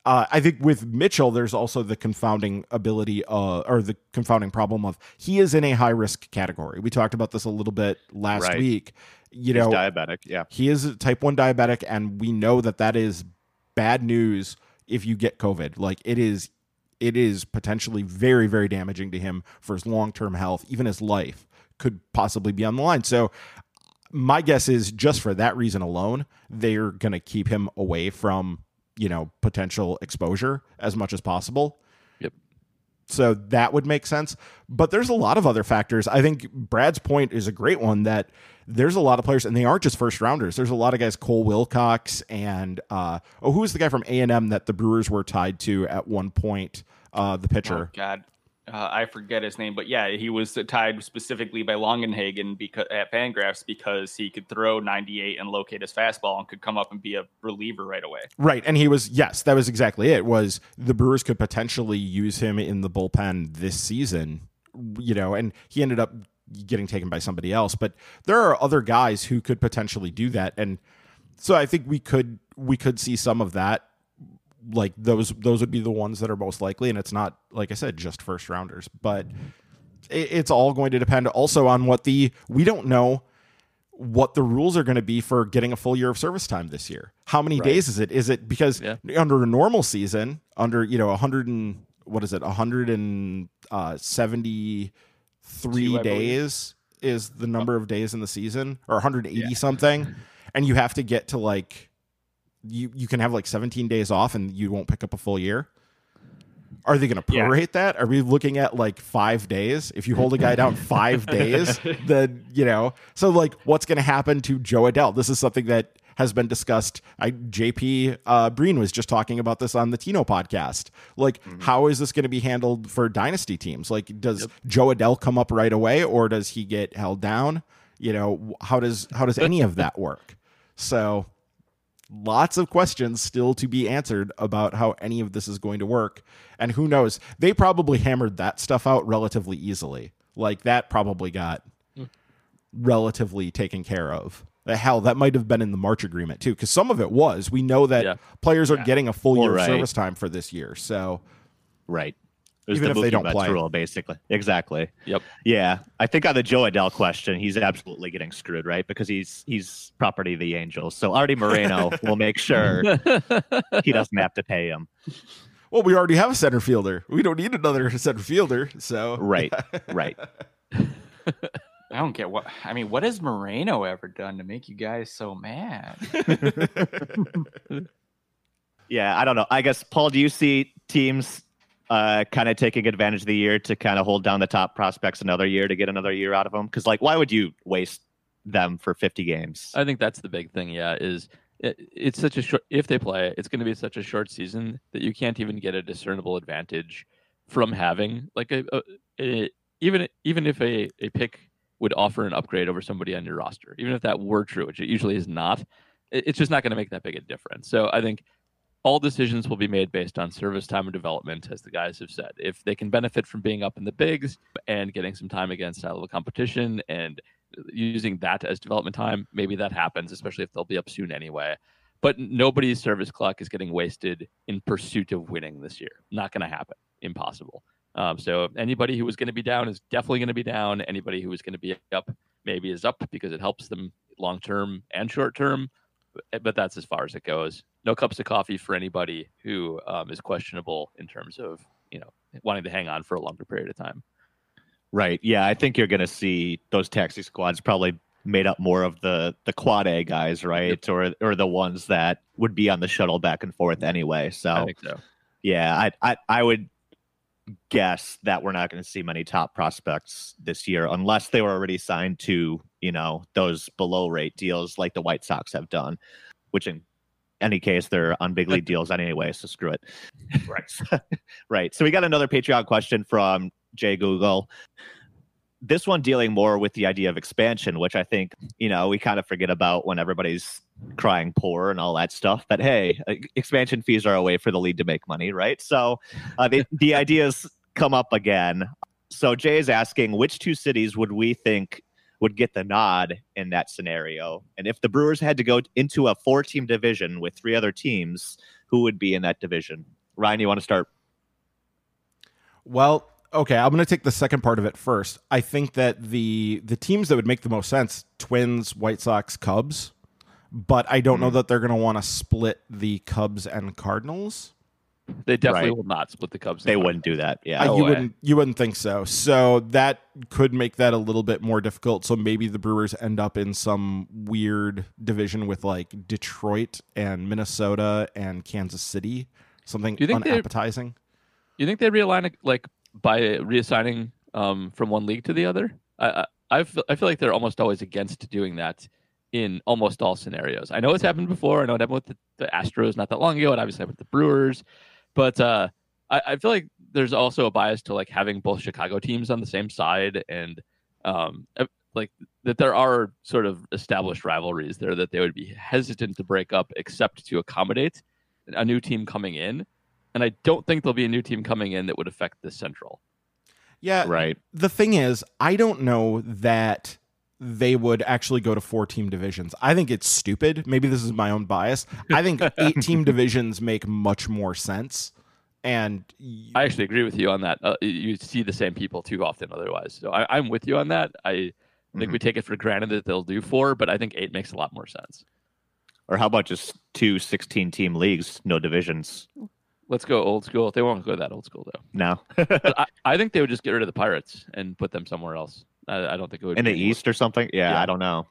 Uh, I think with Mitchell, there's also the confounding ability, uh, or the confounding problem of he is in a high risk category. We talked about this a little bit last Right. week. You He's know, diabetic. Yeah. he is a type 1 diabetic, and we know that that is bad news if you get COVID. Like it is, it is potentially very, very damaging to him for his long term health, even his life could possibly be on the line. So, my guess is just for that reason alone, they're going to keep him away from, you know, potential exposure as much as possible. Yep. So that would make sense. But there's a lot of other factors. I think Brad's point is a great one that there's a lot of players, and they aren't just first rounders. There's a lot of guys, Cole Wilcox and uh, oh, who was the guy from A and M that the Brewers were tied to at one point? Uh, the Oh, pitcher. God, uh, I forget his name, but yeah, he was tied specifically by Longenhagen because at Fangraphs because he could throw 98 and locate his fastball and could come up and be a reliever right away. Right, and he was yes, that was exactly it. Was the Brewers could potentially use him in the bullpen this season, you know, and he ended up getting taken by somebody else. But there are other guys who could potentially do that, and so I think we could we could see some of that. Like those those would be the ones that are most likely, and it's not like I said, just first rounders, but it, it's all going to depend also on what the we don't know what the rules are going to be for getting a full year of service time this year. How many days is it? Is it because Yeah. under a normal season, under you know, hundred and what is it, hundred and uh, seventy three Two, days is the number of days in the season, or one hundred eighty something, and you have to get to like you you can have like seventeen days off, and you won't pick up a full year. Are they going to Yeah. prorate that? Are we looking at like five days? If you hold a guy down five days, then you know. So like, what's going to happen to Joe Adell? This is something that has been discussed. I JP uh, Breen was just talking about this on the Tino podcast. Like, Mhm. how is this going to be handled for dynasty teams? Like, does Yep. Joe Adell come up right away, or does he get held down? You know, how does how does any of that work? So, lots of questions still to be answered about how any of this is going to work, and who knows? They probably hammered that stuff out relatively easily. Like that probably got Mm. relatively taken care of. Hell, that might have been in the March agreement too, because some of it was. We know that Yeah. players are Yeah. getting a full year Right. of service time for this year. So Right. It was Even the if they Mookie don't Betts play. rule, basically. Exactly. Yep. Yeah, I think on the Joe Adell question, he's absolutely getting screwed, right? Because he's he's property of the Angels. So Artie Moreno will make sure he doesn't have to pay him. Well, we already have a center fielder. We don't need another center fielder. So Right. Right. I don't get what I mean. What has Moreno ever done to make you guys so mad? Yeah, I don't know. I guess Paul, do you see teams uh, kind of taking advantage of the year to kind of hold down the top prospects another year to get another year out of them? Because like, why would you waste them for 50 games? I think that's the big thing. Yeah, is it, it's such a short. If they play, it's going to be such a short season that you can't even get a discernible advantage from having like a, a, a even even if a, a pick would offer an upgrade over somebody on your roster, even if that were true, which it usually is not, it, it's just not going to make that big a difference. So I think all decisions will be made based on service time and development, as the guys have said. If they can benefit from being up in the bigs and getting some time against high level competition and using that as development time, maybe that happens, especially if they'll be up soon anyway. But nobody's service clock is getting wasted in pursuit of winning this year. Not going to happen. Impossible. Um, so anybody who was going to be down is definitely going to be down. Anybody who is going to be up maybe is up because it helps them long term and short term. But that's as far as it goes. No cups of coffee for anybody who um, is questionable in terms of you know wanting to hang on for a longer period of time. Right. Yeah, I think you're going to see those taxi squads probably made up more of the the quad A guys, right? Or or the ones that would be on the shuttle back and forth anyway. I So think so. yeah, I I, I would guess that we're not going to see many top prospects this year unless they were already signed to you know those below rate deals like the White Sox have done, which in any case they're on big league deals anyway. So screw it. Right. right. So we got another Patreon question from Jay Google. This one dealing more with the idea of expansion, which I think, you know, we kind of forget about when everybody's crying poor and all that stuff. But hey, expansion fees are a way for the league to make money, right? So uh, the, the ideas come up again. So Jay is asking which two cities would we think would get the nod in that scenario? And if the Brewers had to go into a four team division with three other teams, who would be in that division? Ryan, you want to start? Well, okay, I'm going to take the second part of it first. I think that the the teams that would make the most sense, Twins, White Sox, Cubs, but I don't know Mhm. that they're going to want to split the Cubs and Cardinals. They definitely Right. will not split the Cubs. They wouldn't do that. Yeah. Uh, No you way. wouldn't you wouldn't think so. So that could make that a little bit more difficult. So maybe the Brewers end up in some weird division with like Detroit and Minnesota and Kansas City. Something Do you think unappetizing. You think they realign it like by reassigning um, from one league to the other? I I, I, feel, I feel like they're almost always against doing that in almost all scenarios. I know it's happened before. I know it happened with the, the Astros not that long ago. It obviously happened with the Brewers, but uh, I, I feel like there's also a bias to like having both Chicago teams on the same side and um, like that there are sort of established rivalries there that they would be hesitant to break up except to accommodate a new team coming in and I don't think there'll be a new team coming in that would affect the Central. Yeah, right. the thing is, I don't know that they would actually go to four team divisions. I think it's stupid. Maybe this is my own bias. I think eight team divisions make much more sense. And I actually agree with you on that. Uh, you see the same people too often otherwise. So I, I'm with you on that. I think we take it for granted that they'll do four, but I think eight makes a lot more sense. Or how about just two 16 team leagues, no divisions? Let's go old school. They won't go that old school though. No. I, I think they would just get rid of the Pirates and put them somewhere else. I, I don't think it would In be the anywhere- East or something? Yeah, Yeah. I don't know.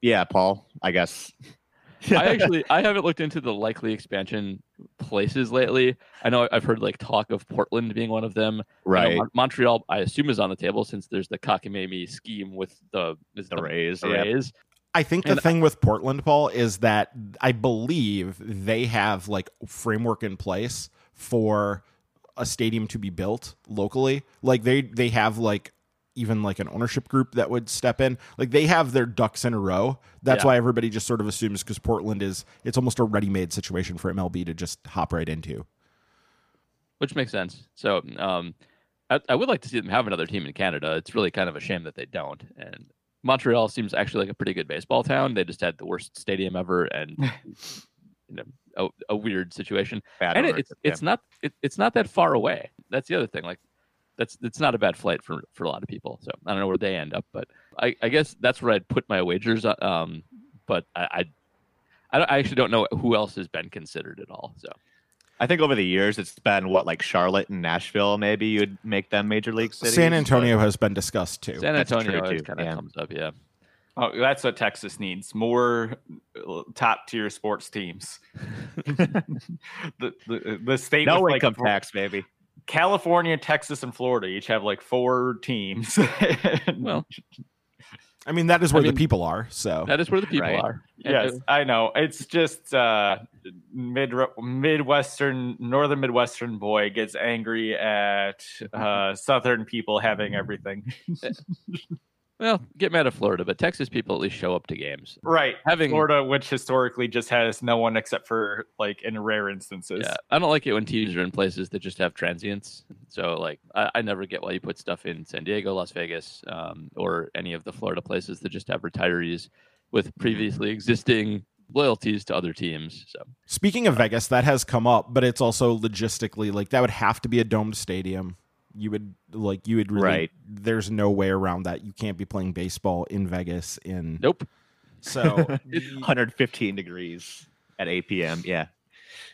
Yeah, Paul, I guess. I actually I haven't looked into the likely expansion places lately. I know I've heard like talk of Portland being one of them. I right. Mon- Montreal, I assume, is on the table since there's the cockamamie scheme with the is The the Rays. the Yeah. Rays. I think the And thing with Portland, Paul, is that I believe they have like framework in place for a stadium to be built locally. Like they they have like even like an ownership group that would step in. Like they have their ducks in a row. That's Yeah. why everybody just sort of assumes because Portland is it's almost a ready-made situation for MLB to just hop right into. which makes sense. So, um, I, I would like to see them have another team in Canada. It's really kind of a shame that they don't. And Montreal seems actually like a pretty good baseball town. They just had the worst stadium ever, and you know, a, a weird situation. Bad and it, it's yeah. it's not it, it's not that far away. That's the other thing. Like that's it's not a bad flight for for a lot of people. So I don't know where they end up, but I, I guess that's where I'd put my wagers. Um, but I. I I, don't, I actually don't know who else has been considered at all. So I think over the years it's been what like Charlotte and Nashville. Maybe you'd make them major league cities. San Antonio has been discussed too. San Antonio too, kind of yeah. comes up, yeah. Oh, that's what Texas needs. More top tier sports teams. the, the the state no with, like, income four- tax, baby. California, Texas, and Florida each have like four teams. Well, I mean, that is where I mean- the people are. So that is where the people Right. are. Yes, uh, I know. It's just uh mid midwestern northern midwestern boy gets angry at uh southern people having everything. Well, get mad at Florida, but Texas people at least show up to games. right. Having Florida, which historically just has no one except for like in rare instances. yeah, I don't like it when teams are in places that just have transients. So like, I, I never get why you put stuff in San Diego, Las Vegas, um, or any of the Florida places that just have retirees with previously existing loyalties to other teams. So Speaking of Vegas, that has come up, but it's also logistically like that would have to be a domed stadium. You would like you would really Right. there's no way around that. You can't be playing baseball in Vegas in nope. so 115 degrees at 8 p.m. Yeah.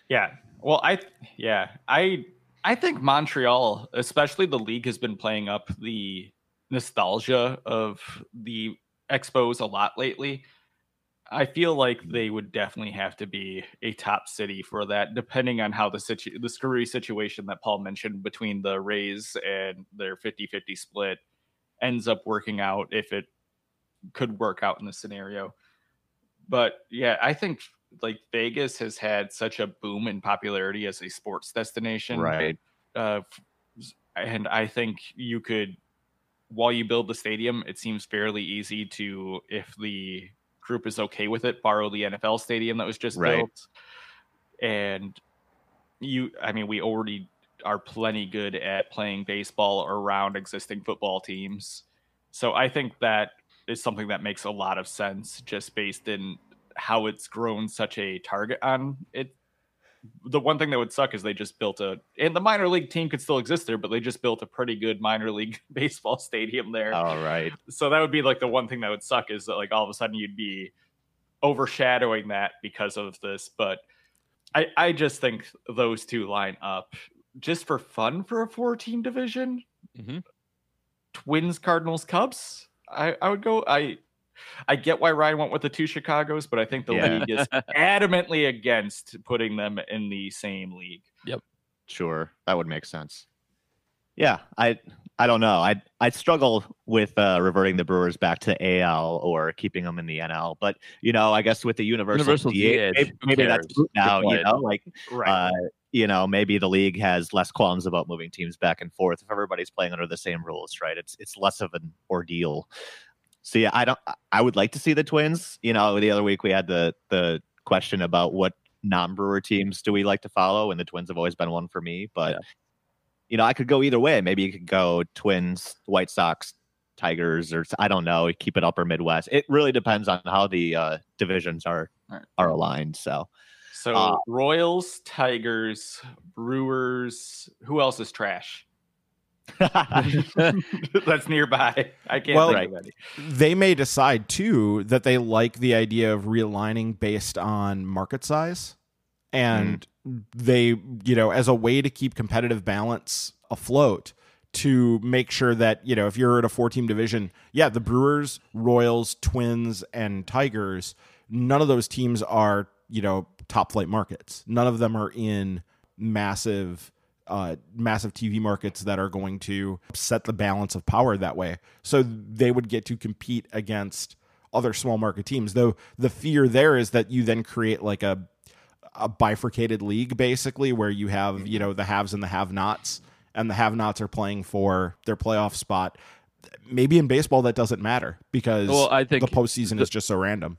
Yeah. Well, I yeah, I I think Montreal, especially the league has been playing up the nostalgia of the Expos a lot lately. I feel like they would definitely have to be a top city for that, depending on how the situ- the screwy situation that Paul mentioned between the Rays and their 50-50 split ends up working out if it could work out in this scenario. But yeah, I think like Vegas has had such a boom in popularity as a sports destination. Right. Uh, and I think you could, while you build the stadium, it seems fairly easy to, if the group is okay with it, borrow the NFL stadium that was just Right. built. And you, I mean, we already are plenty good at playing baseball around existing football teams. So I think that is something that makes a lot of sense just based in how it's grown such a target on it. The one thing that would suck is they just built a and the minor league team could still exist there, but they just built a pretty good minor league baseball stadium there. All right. So that would be like the one thing that would suck is that like all of a sudden you'd be overshadowing that because of this. But I I just think those two line up just for fun for a four team division. Mhm. Twins, Cardinals, Cubs. I, I would go. I I get why Ryan went with the two Chicago's, but I think the Yeah. league is adamantly against putting them in the same league. Yep. Sure, that would make sense. Yeah, I I don't know. I I struggle with uh, reverting the Brewers back to AL or keeping them in the NL. But you know, I guess with the universal, Universal DH, DH, maybe, maybe that's now. You know, like Right. uh, you know, maybe the league has less qualms about moving teams back and forth if everybody's playing under the same rules, right? It's it's less of an ordeal. So yeah, I don't. I would like to see the Twins. You know, the other week we had the the question about what non-brewer teams do we like to follow, and the Twins have always been one for me. But Yeah. you know, I could go either way. Maybe you could go Twins, White Sox, Tigers, or I don't know. Keep it upper Midwest. It really depends on how the uh, divisions are Right. are aligned. So So Uh, Royals, Tigers, Brewers. Who else is trash? That's nearby. I can't Well- think of any. they may decide too that they like the idea of realigning based on market size and mm. they you know as a way to keep competitive balance afloat to make sure that you know if you're at a four team division yeah the brewers royals twins and tigers none of those teams are you know top flight markets none of them are in massive uh, massive TV markets that are going to set the balance of power that way. So they would get to compete against other small market teams. Though the fear there is that you then create like a a bifurcated league basically where you have, you know, the haves and the have-nots and the have-nots are playing for their playoff spot. Maybe in baseball that doesn't matter because Well, I think the postseason the- is just so random.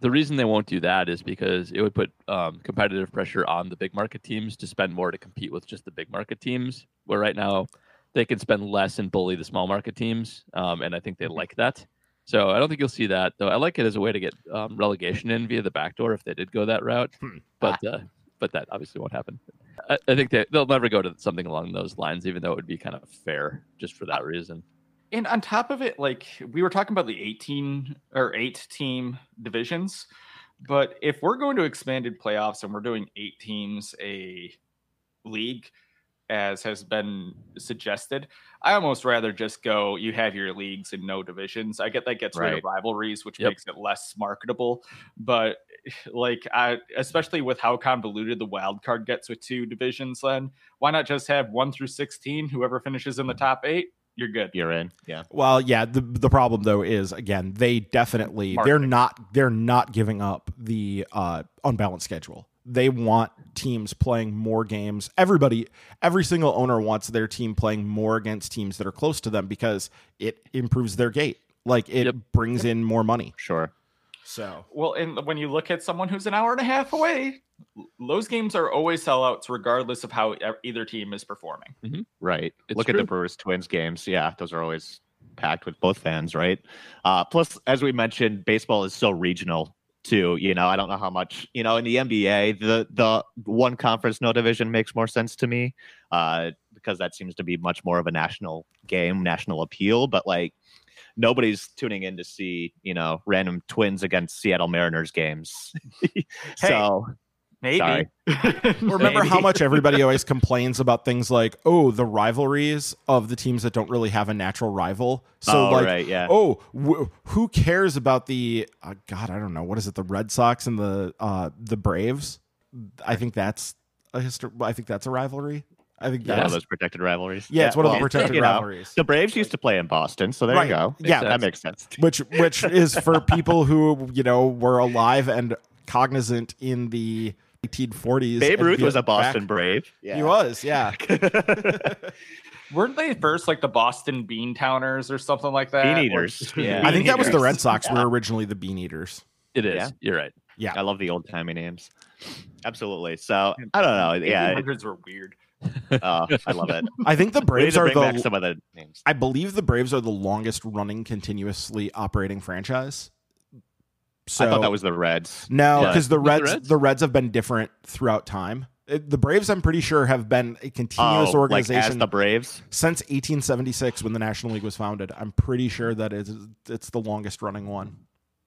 The reason they won't do that is because it would put um, competitive pressure on the big market teams to spend more to compete with just the big market teams. Where right now they can spend less and bully the small market teams, um, and I think they like that. So I don't think you'll see that. Though I like it as a way to get um, relegation in via the back door if they did go that route. Hmm. But uh, but that obviously won't happen. I, I think they, they'll never go to something along those lines, even though it would be kind of fair just for that reason. And on top of it, like we were talking about the 18 or eight team divisions, but if we're going to expanded playoffs and we're doing eight teams a league, as has been suggested, I almost rather just go you have your leagues and no divisions. I get that gets rid of rivalries, which Yep. makes it less marketable. But like I especially with how convoluted the wild card gets with two divisions, then why not just have one through sixteen? Whoever finishes in the top eight, you're good. You're in. Yeah. Well, yeah, the the problem though is again, they definitely they're not they're not giving up the uh unbalanced schedule. They want teams playing more games. Everybody every single owner wants their team playing more against teams that are close to them because it improves their gate. Like it Yep. brings in more money. Sure. So Well, and when you look at someone who's an hour and a half away, those games are always sellouts, regardless of how either team is performing. Right. It's Look at the. Brewers Twins games. Yeah, those are always packed with both fans, right? Uh, plus, as we mentioned, baseball is so regional too. You know, I don't know how much you know in the NBA. The the one conference, no division makes more sense to me uh, because that seems to be much more of a national game, national appeal. But like. Nobody's tuning in to see, you know, random Twins against Seattle Mariners games. so Maybe. Sorry. remember how much everybody always complains about things like, oh, the rivalries of the teams that don't really have a natural rival. So oh, like right, yeah. oh, wh- who cares about the uh, God? I don't know. What is it? The Red Sox and the uh, the Braves. I think that's a history. I think that's a rivalry. I think that's One of those protected rivalries. yeah, it's one of the protected you know, rivalries. The Braves used to play in Boston, so there Right. you go. Yeah, that makes sense. which which is for people who you know were alive and cognizant in the 1840s. Babe Ruth was a back- Boston Brave. He was, yeah. Weren't they first like the Boston Bean Towners or something like that? Bean Or- Eaters. Yeah. I think that was the Red Sox Yeah. were originally the Bean Eaters. It is. Yeah. You're right. Yeah. I love the old timey names. Absolutely. So I don't know. Yeah, it- 1800s were weird. Uh, I love it. I think the Braves are the some of the names. I believe the Braves are the longest running continuously operating franchise. So I thought that was the Reds. no, Yeah. because the Was the Reds, Reds? the Reds have been different throughout time. It- the Braves, I'm pretty sure, have been a continuous Oh, like as organization the Braves. since 1876 when the National League was founded. I'm pretty sure that it's it's the longest running one.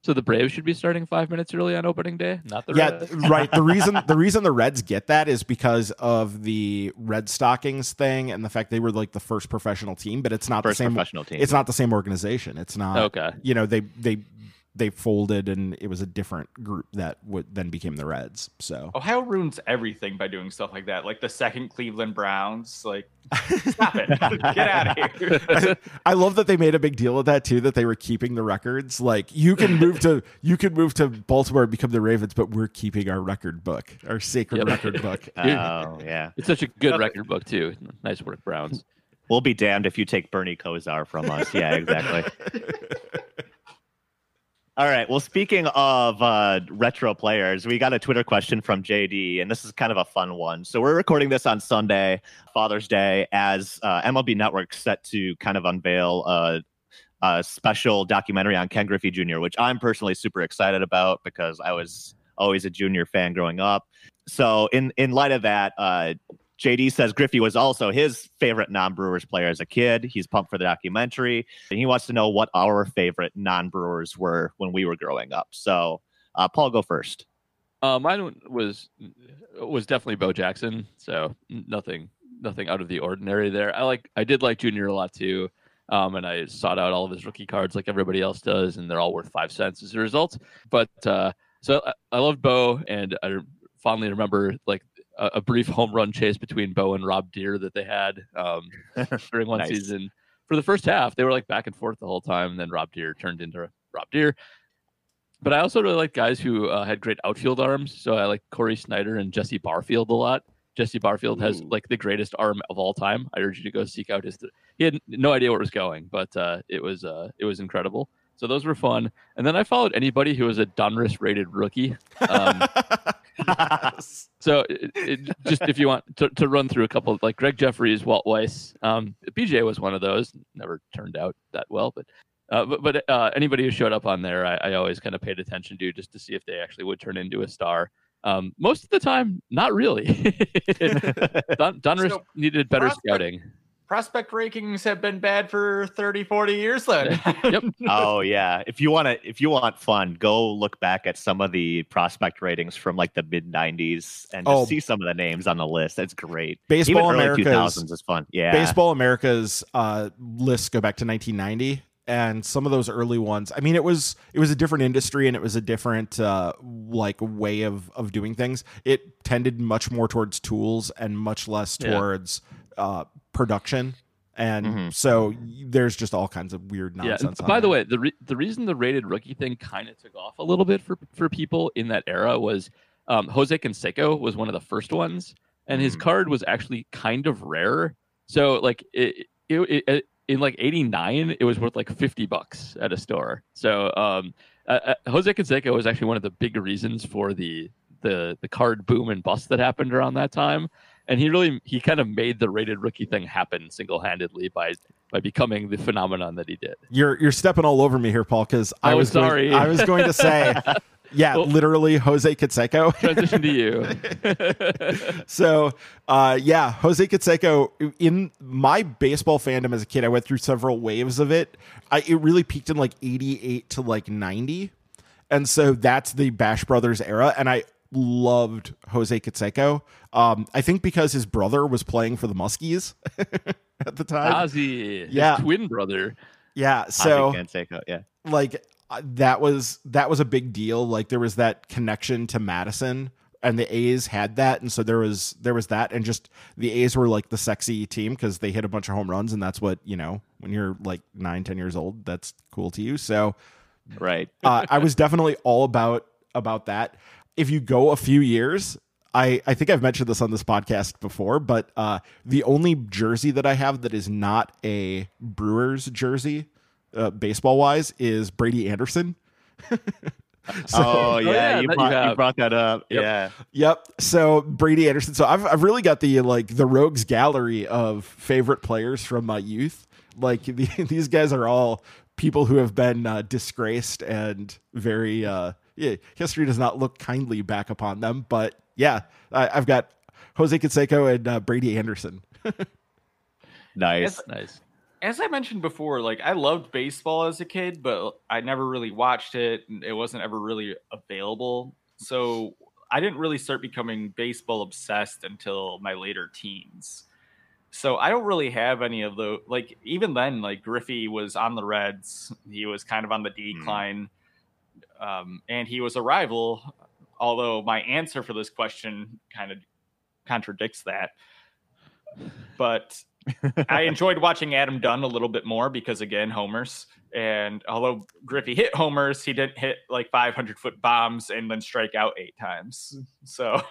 So the Braves should be starting five minutes early on opening day, not the yeah, Reds. right. The reason the reason the Reds get that is because of the Red Stockings thing and the fact they were like the first professional team, but it's not First the same. professional team. It's not the same organization. It's not. Okay. you know they they they folded and it was a different group that would then became the Reds. So Ohio ruins everything by doing stuff like that. Like the second Cleveland Browns. Like, stop it. Get out of here. I love that they made a big deal of that too. That they were keeping the records. Like you can move to you can move to Baltimore and become the Ravens, but we're keeping our record book, our sacred Yep. record book. oh yeah. It's such a good record book too. Nice work, Browns. We'll be damned if you take Bernie Kosar from us. Yeah, exactly. All right. Well, speaking of uh, retro players, we got a Twitter question from JD, and this is kind of a fun one. So we're recording this on Sunday, Father's Day, as uh, MLB Network set to kind of unveil a, a special documentary on Ken Griffey Jr., which I'm personally super excited about because I was always a junior fan growing up. So in in light of that, uh, JD says Griffey was also his favorite non-Brewers player as a kid. He's pumped for the documentary, and he wants to know what our favorite non-Brewers were when we were growing up. So, uh, Paul, go first. Uh, mine was was definitely Bo Jackson. So nothing nothing out of the ordinary there. I like I did like Junior a lot too. Um, and I sought out all of his rookie cards like everybody else does, and they're all worth five cents as a result. But uh, so I, I loved Bo, and I fondly remember like a, a brief home run chase between Bo and Rob Deer that they had um, during one Nice. season. For the first half, they were like back and forth the whole time, and then Rob Deer turned into Rob Deer. but I also really like guys who uh, had great outfield arms. So I like Cory Snyder and Jesse Barfield a lot. Jesse Barfield has like the greatest arm of all time. I urge you to go seek out his. He had no idea where it was going, but uh, it was uh, it was incredible. So those were fun. And then I followed anybody who was a Donruss rated rookie. Um, so it, it, just if you want to, to run through a couple, like Gregg Jefferies, Walt Weiss, um, BJ was one of those. Never turned out that well, but uh, but, but uh, anybody who showed up on there, I, I always kind of paid attention to just to see if they actually would turn into a star. Um, most of the time, not really. Don, Donruss So, needed better prospect- scouting. Prospect rankings have been bad for 30, 40 years then. Yep. oh yeah. If you want to, if you want fun, go look back at some of the prospect ratings from like the mid '90s and just Oh. see some of the names on the list. That's great. Baseball Even America's 2000s is fun. Yeah. Baseball America's uh, lists go back to 1990, and some of those early ones. I mean, it was it was a different industry and it was a different uh, like way of of doing things. It tended much more towards tools and much less Yeah. towards uh, production. And Mhm. so there's just all kinds of weird Yeah. nonsense. on by the way, the re- the reason the rated rookie thing kind of took off a little bit for for people in that era was um, Jose Canseco was one of the first ones, and his Mm. card was actually kind of rare. So like it, it, it, it in like '89, it was worth like 50 bucks at a store. So um, uh, uh, Jose Canseco was actually one of the big reasons for the the the card boom and bust that happened around that time. And he really he kind of made the rated rookie thing happen single handedly by by becoming the phenomenon that he did. you're you're stepping all over me here, Paul. Because I Oh, was going- sorry. I was going to say, yeah, Well- literally Jose Canseco. Transition to you. So, uh, yeah, Jose Canseco. In my baseball fandom as a kid, I went through several waves of it. I, it really peaked in like '88 to like '90, and so that's the Bash Brothers era. And I loved Jose Canseco. Um, I think because his brother was playing for the Muskies at the time. Ozzie, his Yeah. twin brother. yeah, so Canseco, yeah. like uh, that was that was a big deal like there was that connection to Madison and the A's had that and so there was there was that and just the A's were like the sexy team because they hit a bunch of home runs and that's what you know when you're like nine ten years old that's cool to you so Right. uh, I was definitely all about about that. If you go a few years, I I think I've mentioned this on this podcast before, but uh, the only jersey that I have that is not a Brewers jersey, uh, baseball wise, is Brady Anderson. So- oh yeah, yeah, you, that you brought, you brought that up. Yep. Yeah. Yep. So Brady Anderson. So I've I've really got the like the rogues gallery of favorite players from my youth. Like the, these guys are all people who have been uh, disgraced and very uh yeah, history does not look kindly back upon them. But yeah, I, I've got Jose Canseco and uh, Brady Anderson. Nice. It's- Nice. As I mentioned before, like I loved baseball as a kid, but I never really watched it. It wasn't ever really available. So I didn't really start becoming baseball obsessed until my later teens. So I don't really have any of the like even then, like Griffey was on the Reds. He was kind of on the decline. Um, and he was a rival, although my answer for this question kind of contradicts that. But I enjoyed watching Adam Dunn a little bit more because again, homers. And although Griffey hit homers, he didn't hit like 500 foot bombs and then strike out eight times. So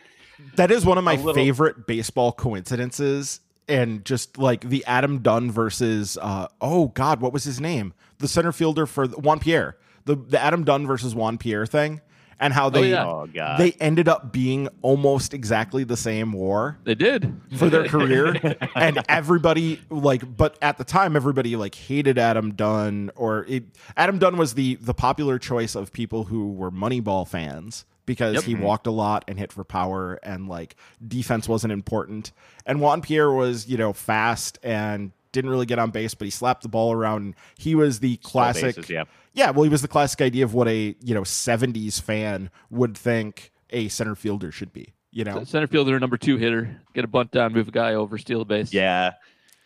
That is one of my little- favorite baseball coincidences. And just like the Adam Dunn versus uh oh god, what was his name? The center fielder for Juan Pierre. The the Adam Dunn versus Juan Pierre thing. And how oh, they. Oh god. they ended up being almost exactly the same war They did. for their career and everybody like but at the time everybody like hated Adam Dunn or it, Adam Dunn was the the popular choice of people who were Moneyball fans because Yep. he mm-hmm. walked a lot and hit for power and like defense wasn't important and Juan Pierre was you know fast and didn't really get on base but he slapped the ball around and he was the classic bases, yeah. yeah, well, he was the classic idea of what a you know '70s fan would think a center fielder should be. You know, Center fielder, number two hitter. Get a bunt down, move a guy over, steal a base. Yeah.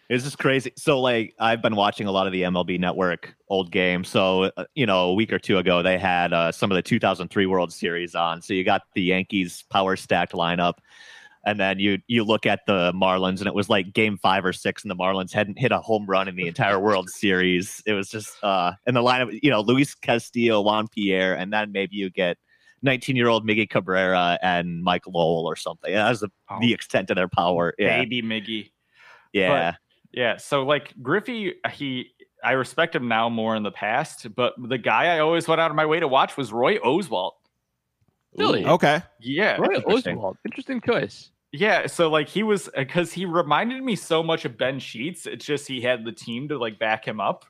It's just crazy. So, like, I've been watching a lot of the MLB Network old games. So, uh, you know, a week or two ago, they had uh, some of the 2003 World Series on. So, you got the Yankees power stacked lineup. And then you you look at the Marlins, and it was like Game Five or Six, and the Marlins hadn't hit a home run in the entire World Series. It was just uh, in the lineup, you know, Luis Castillo, Juan Pierre, and then maybe you get 19 year old Miggy Cabrera and Mike Lowell or something. That was the, Oh. the extent of their power. Yeah, Baby Miggy. yeah. Yeah, so like Griffey, he I respect him now more in the past, but the guy I always went out of my way to watch was Roy Oswalt. Really? Okay. Yeah, Roy interesting. Oswalt. Interesting choice. Yeah. So like he was because he reminded me so much of Ben Sheets. It's just he had the team to like back him up.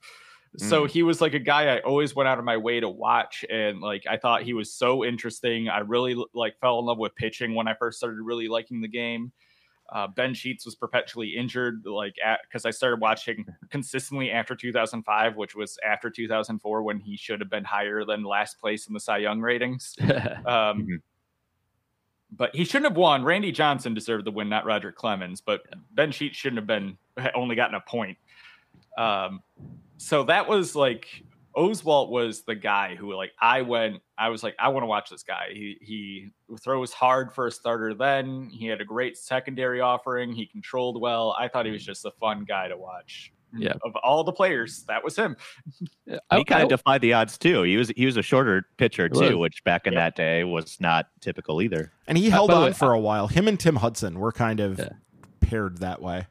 So he was like a guy I always went out of my way to watch, and like I thought he was so interesting. I really like fell in love with pitching when I first started really liking the game. Uh, ben Sheets was perpetually injured, like because I started watching consistently after 2005, which was after 2004 when he should have been higher than last place in the Cy Young ratings. Um, Mhm. But he shouldn't have won. Randy Johnson deserved the win, not Roger Clemens. But Ben Sheets shouldn't have been only gotten a point. Um, so that was like Oswalt was the guy who like I went. I was like I want to watch this guy. He he throws hard for a starter. Then he had a great secondary offering. He controlled well. I thought he was just a fun guy to watch. Yeah. Of all the players, that was him. I, he kind of defied the odds too. He was he was a shorter pitcher too, which back in Yep. that day was not typical either. And he Uh, held by on way, for a while. Him and Tim Hudson were kind of Yeah. paired that way.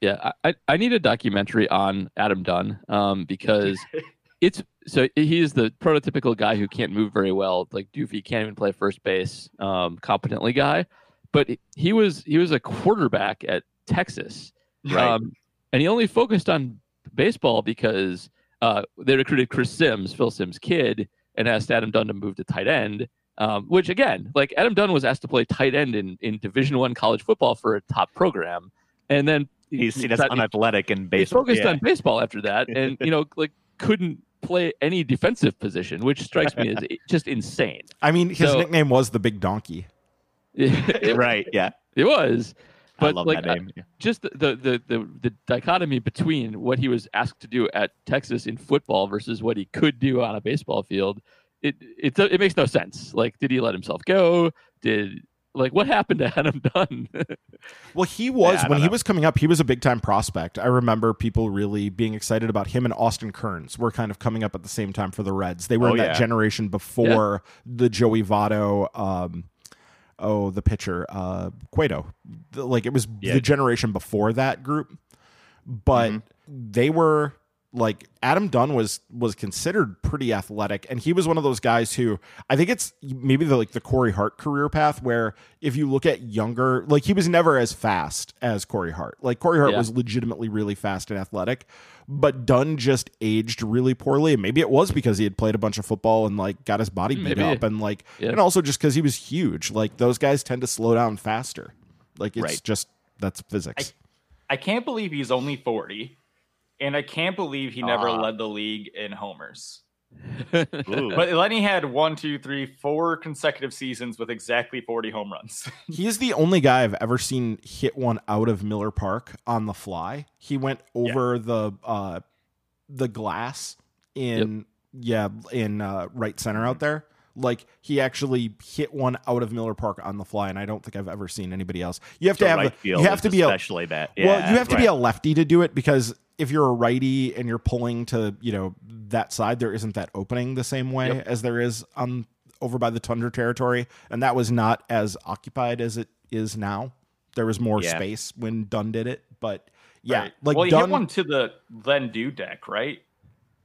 Yeah, I, I- I need a documentary on Adam Dunn um, because it's so he is the prototypical guy who can't move very well, like Doofy can't even play first base um, competently guy, but he was he was a quarterback at Texas, um, and he only focused on baseball because uh, they recruited Chris Simms, Phil Simms' kid, and asked Adam Dunn to move to tight end. Um, which again, like Adam Dunn was asked to play tight end in, in Division One college football for a top program, and then He's he seen as unathletic in baseball. he focused Yeah. on baseball after that, and you know, like couldn't play any defensive position, which strikes me as just insane. I mean, his So- nickname was the Big Donkey. it, right? Yeah, it was, I but love like that name. just the, the the the the dichotomy between what he was asked to do at Texas in football versus what he could do on a baseball field, it it it makes no sense. Like, did he let himself go? Did like what happened to Adam Dunn? Well, he was Yeah, when don't he was coming up. He was a big time prospect. I remember people really being excited about him and Austin Kearns were kind of coming up at the same time for the Reds. They were Oh, in that yeah. generation before the Joey Votto. Um, oh, the pitcher, uh, Cueto. Like it was Yeah. the generation before that group, but Mhm. they were like Adam Dunn was was considered pretty athletic, and he was one of those guys who I think it's maybe the like the Corey Hart career path where if you look at younger, like he was never as fast as Corey Hart. Like Corey Hart Yeah. was legitimately really fast and athletic, but Dunn just aged really poorly. And maybe it was because he had played a bunch of football and like got his body beat Maybe. up, and like Yeah. and also just because he was huge. Like those guys tend to slow down faster. Like it's Right. just that's physics. I can't believe he's only 40, and I can't believe he never Ah. led the league in homers. But Lenny had one, two, three, four consecutive seasons with exactly 40 home runs. He is the only guy I've ever seen hit one out of Miller Park on the fly. He went over the uh the glass in yeah, in uh right center out there. Like he actually hit one out of Miller Park on the fly, and I don't think I've ever seen anybody else. You have So to have right the- field you have to be a especially bad. well, you have to be a lefty to do it because if you're a righty and you're pulling to you know that side, there isn't that opening the same way Yep. as there is on over by the Tundra territory, and that was not as occupied as it is now. There was more Yeah. space when Dunn did it, but yeah, Right. like well, he Dunn. hit one to the then Dew Deck, right?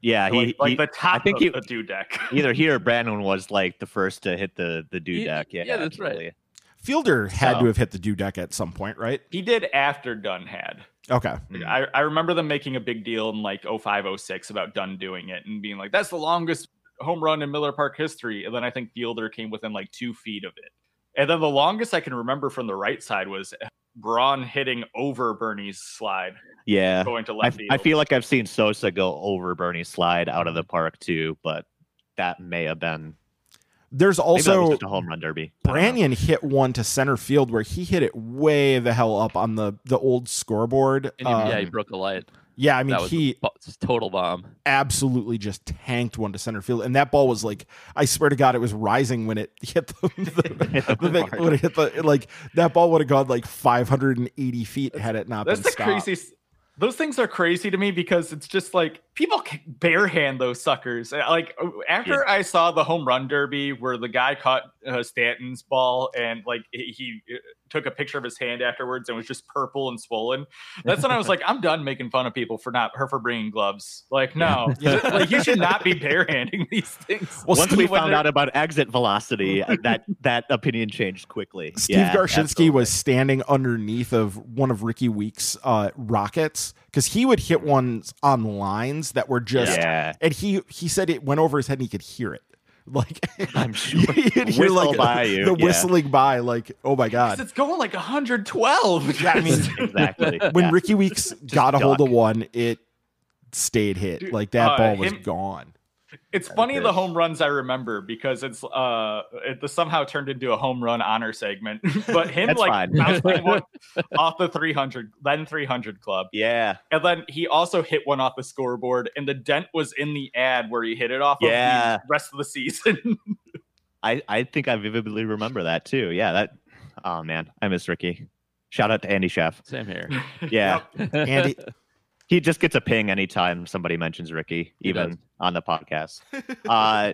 Yeah, he, like, like he- the top I think of he- the Dew Deck. either he or Brandon was like the first to hit the the Yeah, deck. Yeah, yeah, that's right. absolutely. Fielder had So- to have hit the dew deck at some point, right? he did after Dunn had. Okay. I, I remember them making a big deal in like 05, 06 about Dunn doing it and being like, that's the longest home run in Miller Park history. And then I think Fielder came within like two feet of it. And then the longest I can remember from the right side was Braun hitting over Bernie's slide, Yeah, going to I, left field. I feel like I've seen Sosa go over Bernie's slide out of the park too, but that may have been there's maybe also just a home run derby. I don't know. Branyan hit one to center field where he hit it way the hell up on the the old scoreboard. And he- Uh, yeah, he broke a light. Yeah, I mean that was he a total bomb. absolutely just tanked one to center field, and that ball was like I swear to God, it was rising when it hit the, the, Hit the the thing- when it hit the like that ball would have gone like 580 feet had it not That's been the stopped. craziest. Those things are crazy to me because it's just like people barehand those suckers. Uh, Like uh, after I saw the home run derby where the guy caught uh, Stanton's ball and like he, he uh, took a picture of his hand afterwards and was just purple and swollen. That's when I was like, I'm done making fun of people for not her for bringing gloves. Like no, Yeah. like you should not be barehanding these things. Well, Once Steve- we found out about exit velocity, uh, that that opinion changed quickly. Steve Yeah, Garshinsky absolutely. was standing underneath of one of Rickie Weeks' uh, rockets because he would hit ones on lines that were just, Yeah. and he he said it went over his head and he could hear it. Like I'm sure. you'd hear Whistle like by you, the yeah. whistling by, like oh my god. It's going like 112. Yeah, I mean, exactly. when Yeah. Rickie Weeks got a hold of one, it stayed hit. Dude, like that uh, ball was him- gone. It's That funny is the home runs I remember because it's uh it the somehow turned into a home run honor segment. but him That's like bouncing one off the 300 then 300 club. yeah, And then he also hit one off the scoreboard and the dent was in the ad where he hit it off Yeah. of the rest of the season. I I think I vividly remember that too. Yeah, that. Oh man, I miss Rickie. Shout out to Andy Chef. Same here. Yeah, Yep. Andy, he just gets a ping anytime somebody mentions Rickie, even on the podcast. uh,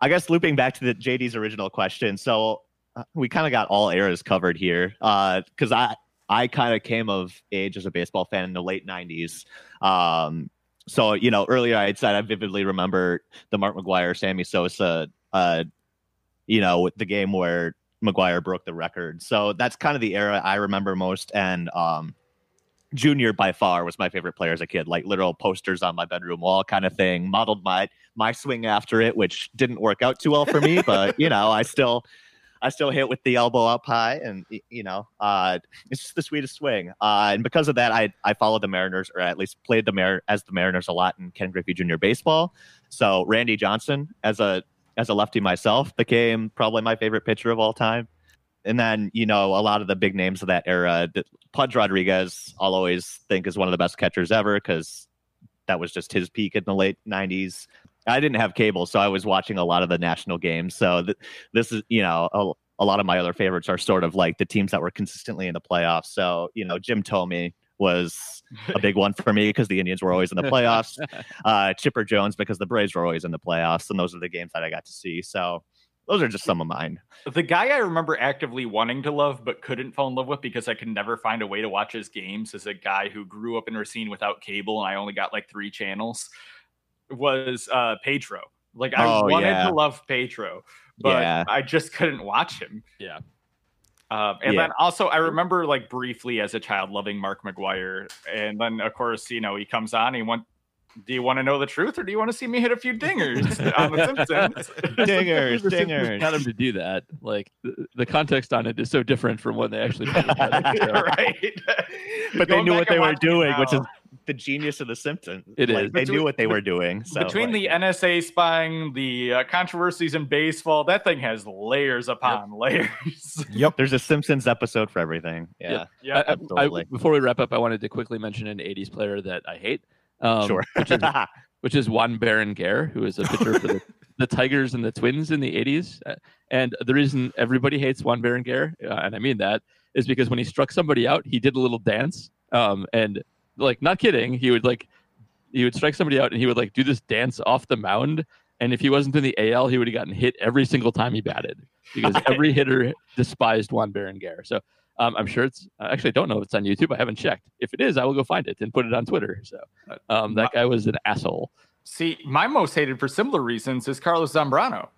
I guess looping back to the JD's original question, so uh, we kind of got all eras covered here because I I kind of came of age as a baseball fan in the late '90s. Um, so you know, earlier I had said I vividly remember the Mark McGwire, Sammy Sosa, uh, you know, the game where McGwire broke the record. So that's kind of the era I remember most, and um, Junior by far was my favorite player as a kid, like literal posters on my bedroom wall kind of thing. Modeled my my swing after it, which didn't work out too well for me, but you know, I still I still hit with the elbow up high, and you know, uh, it's just the sweetest swing. Uh, and because of that, I I followed the Mariners, or at least played the Mar- as the Mariners a lot in Ken Griffey Jr. baseball. So Randy Johnson, as a as a lefty myself, became probably my favorite pitcher of all time. And then you know a lot of the big names of that era, Pudge Rodriguez, I'll always think is one of the best catchers ever because that was just his peak in the late '90s. I didn't have cable, so I was watching a lot of the national games. So th- this is, you know, a, a lot of my other favorites are sort of like the teams that were consistently in the playoffs. So you know, Jim Thome was a big one for me because the Indians were always in the playoffs. Uh, Chipper Jones because the Braves were always in the playoffs, and those are the games that I got to see. So those are just some of mine. The guy I remember actively wanting to love but couldn't fall in love with because I could never find a way to watch his games is a guy who grew up in Racine without cable and I only got like three channels. Was uh Pedro. Like I Oh, wanted yeah. to love Pedro, but Yeah. I just couldn't watch him. Yeah. Um, and Yeah. then also, I remember like briefly as a child loving Mark McGwire, and then of course, you know, he comes on. He want, do you want to know the truth, or do you want to see me hit a few dingers on The Simpsons? Dingers, dingers. Got him to do that. Like the, the context on it is so different from when they actually. put it together. right. But they knew what they were watching it doing, which is the genius of the Simpsons. It Like, is. They Between- knew what they were doing. So Between like, the NSA spying, the uh, controversies in baseball, that thing has layers upon layers. yep. there's a Simpsons episode for everything. Yeah, yeah. I- I- I- absolutely. before we wrap up, I wanted to quickly mention an '80s player that I hate. Um, sure. Which is, which is Juan Berenguer, who is a pitcher for the, the Tigers and the Twins in the 80s. Uh, And the reason everybody hates Juan Berenguer, uh, and I mean that, is because when he struck somebody out, he did a little dance. Um, and like, not kidding, he would like, he would strike somebody out and he would like do this dance off the mound. And if he wasn't in the AL, he would have gotten hit every single time he batted because every hitter despised Juan Berenguer. So um, I'm sure it's I actually don't know if it's on YouTube. I haven't checked. If it is, I will go find it and put it on Twitter. So um, that guy was an asshole. See, my most hated for similar reasons is Carlos Zambrano.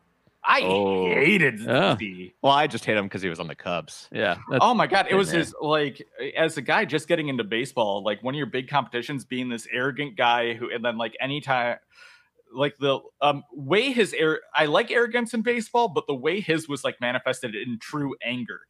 I Oh. hated Yeah. the. well, I just hate him because he was on the Cubs. Yeah. Oh my god, it was man. his like as a guy just getting into baseball, like one of your big competitions being this arrogant guy who and then like anytime like the um way his air I like arrogance in baseball, but the way his was like manifested in true anger.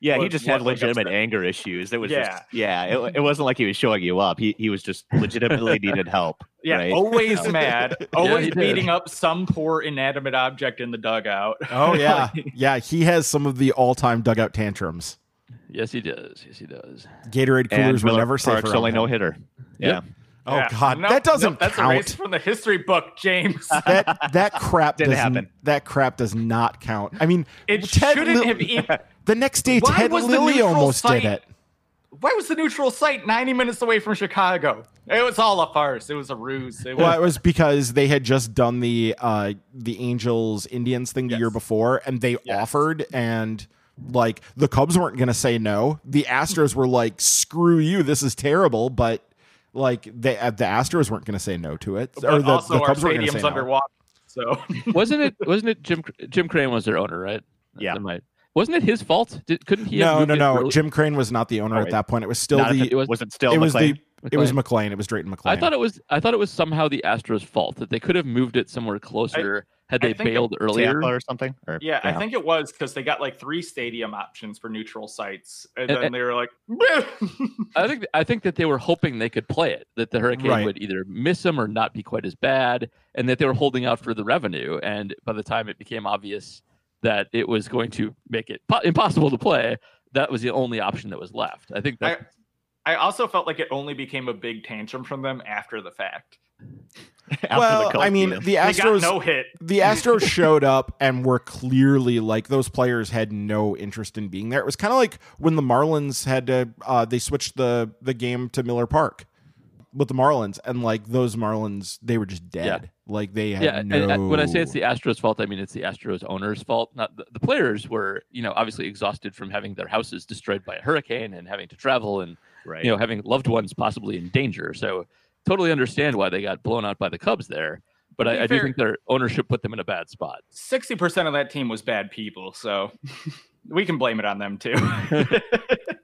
Yeah, he just had legitimate upset. anger issues. It was Yeah. just yeah, it, it wasn't like he was showing you up. He he was just legitimately needed help. Yeah, right? always mad, always did. beating up some poor inanimate object in the dugout. Oh yeah, yeah. He has some of the all-time dugout tantrums. yes, he does. Yes, he does. Gatorade coolers were Miller never safe. Park's around only him. no hitter. Yeah. Yep. Oh Yeah. God, Nope, that doesn't nope, that's count. erased from the history book, James. that that crap Didn't doesn't happen. that crap does not count. I mean, It Ted shouldn't Lil- have even. The next day Why Ted Lilly almost site- did it. Why was the neutral site 90 minutes away from Chicago? It was all a farce. It was a ruse. It was, Well, it was because they had just done the uh the Angels Indians thing the Yes. year before, and they Yes. offered, and like the Cubs weren't gonna say no. The Astros were like, "Screw you, this is terrible," but like they uh, the Astros weren't gonna say no to it, but or the, also the our Cubs weren't gonna say stadium's no. underwater. So wasn't it? Wasn't it Jim Jim Crane was their owner, right? Yeah. That might- wasn't it his fault? Did, couldn't he? No, moved no, no. early- Jim Crane was not the owner Oh, at that point. It was still Not the it was- was it still it was McLane? the it was McLane. McLane. It was Drayton McLane. I thought it was. I thought it was somehow the Astros' fault that they could have moved it somewhere closer had they think it- bailed earlier. Tampa or something. Or, yeah, I think it was because they got like three stadium options for neutral sites, and, And- then they were like, I think I think that they were hoping they could play it, that the hurricane Right. would either miss them or not be quite as bad, and that they were holding out for the revenue. And by the time it became obvious that it was going to make it po- impossible to play, that was the only option that was left. I think that I also felt like it only became a big tantrum from them after the fact. After well, the I mean, the They got Astros no hit. the Astros showed up and were clearly like those players had no interest in being there. It was kind of like when the Marlins had to uh, they switched the the game to Miller Park with the Marlins and like those Marlins they were just dead. Like they had yeah. Uh, no. and when I say it's the Astros' fault, I mean it's the Astros owners' fault. Not the, the players were, you know, obviously exhausted from having their houses destroyed by a hurricane and having to travel and right. you know having loved ones possibly in danger. So totally understand why they got blown out by the Cubs there. But To be I, I do think their ownership put them in a bad spot. Sixty percent of that team was bad people, so we can blame it on them too.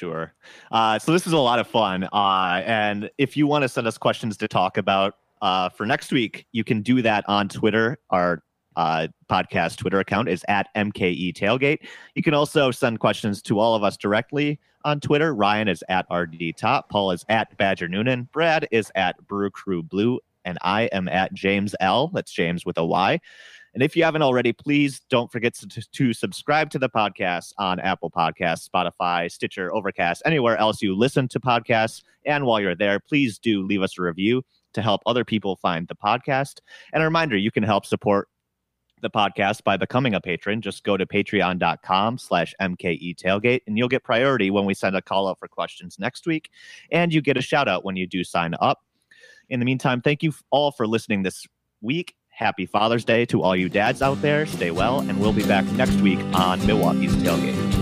Sure. Uh, so this is a lot of fun. Uh, and if you want to send us questions to talk about uh, for next week, you can do that on Twitter. Our uh, podcast Twitter account is at MKE Tailgate. You can also send questions to all of us directly on Twitter. Ryan is at RD Top. Paul is at Badger Noonan. Brad is at Brew Crew Blue. And I am at James L. That's James with a Y. And if you haven't already, please don't forget to, subscribe to the podcast on Apple Podcasts, Spotify, Stitcher, Overcast, anywhere else you listen to podcasts. And while you're there, please do leave us a review to help other people find the podcast. And a reminder, you can help support the podcast by becoming a patron. Just go to patreon.com slash MKE tailgate and you'll get priority when we send a call out for questions next week. And you get a shout out when you do sign up. In the meantime, thank you all for listening this week. Happy Father's Day to all you dads out there. Stay well, and we'll be back next week on Milwaukee's Tailgate.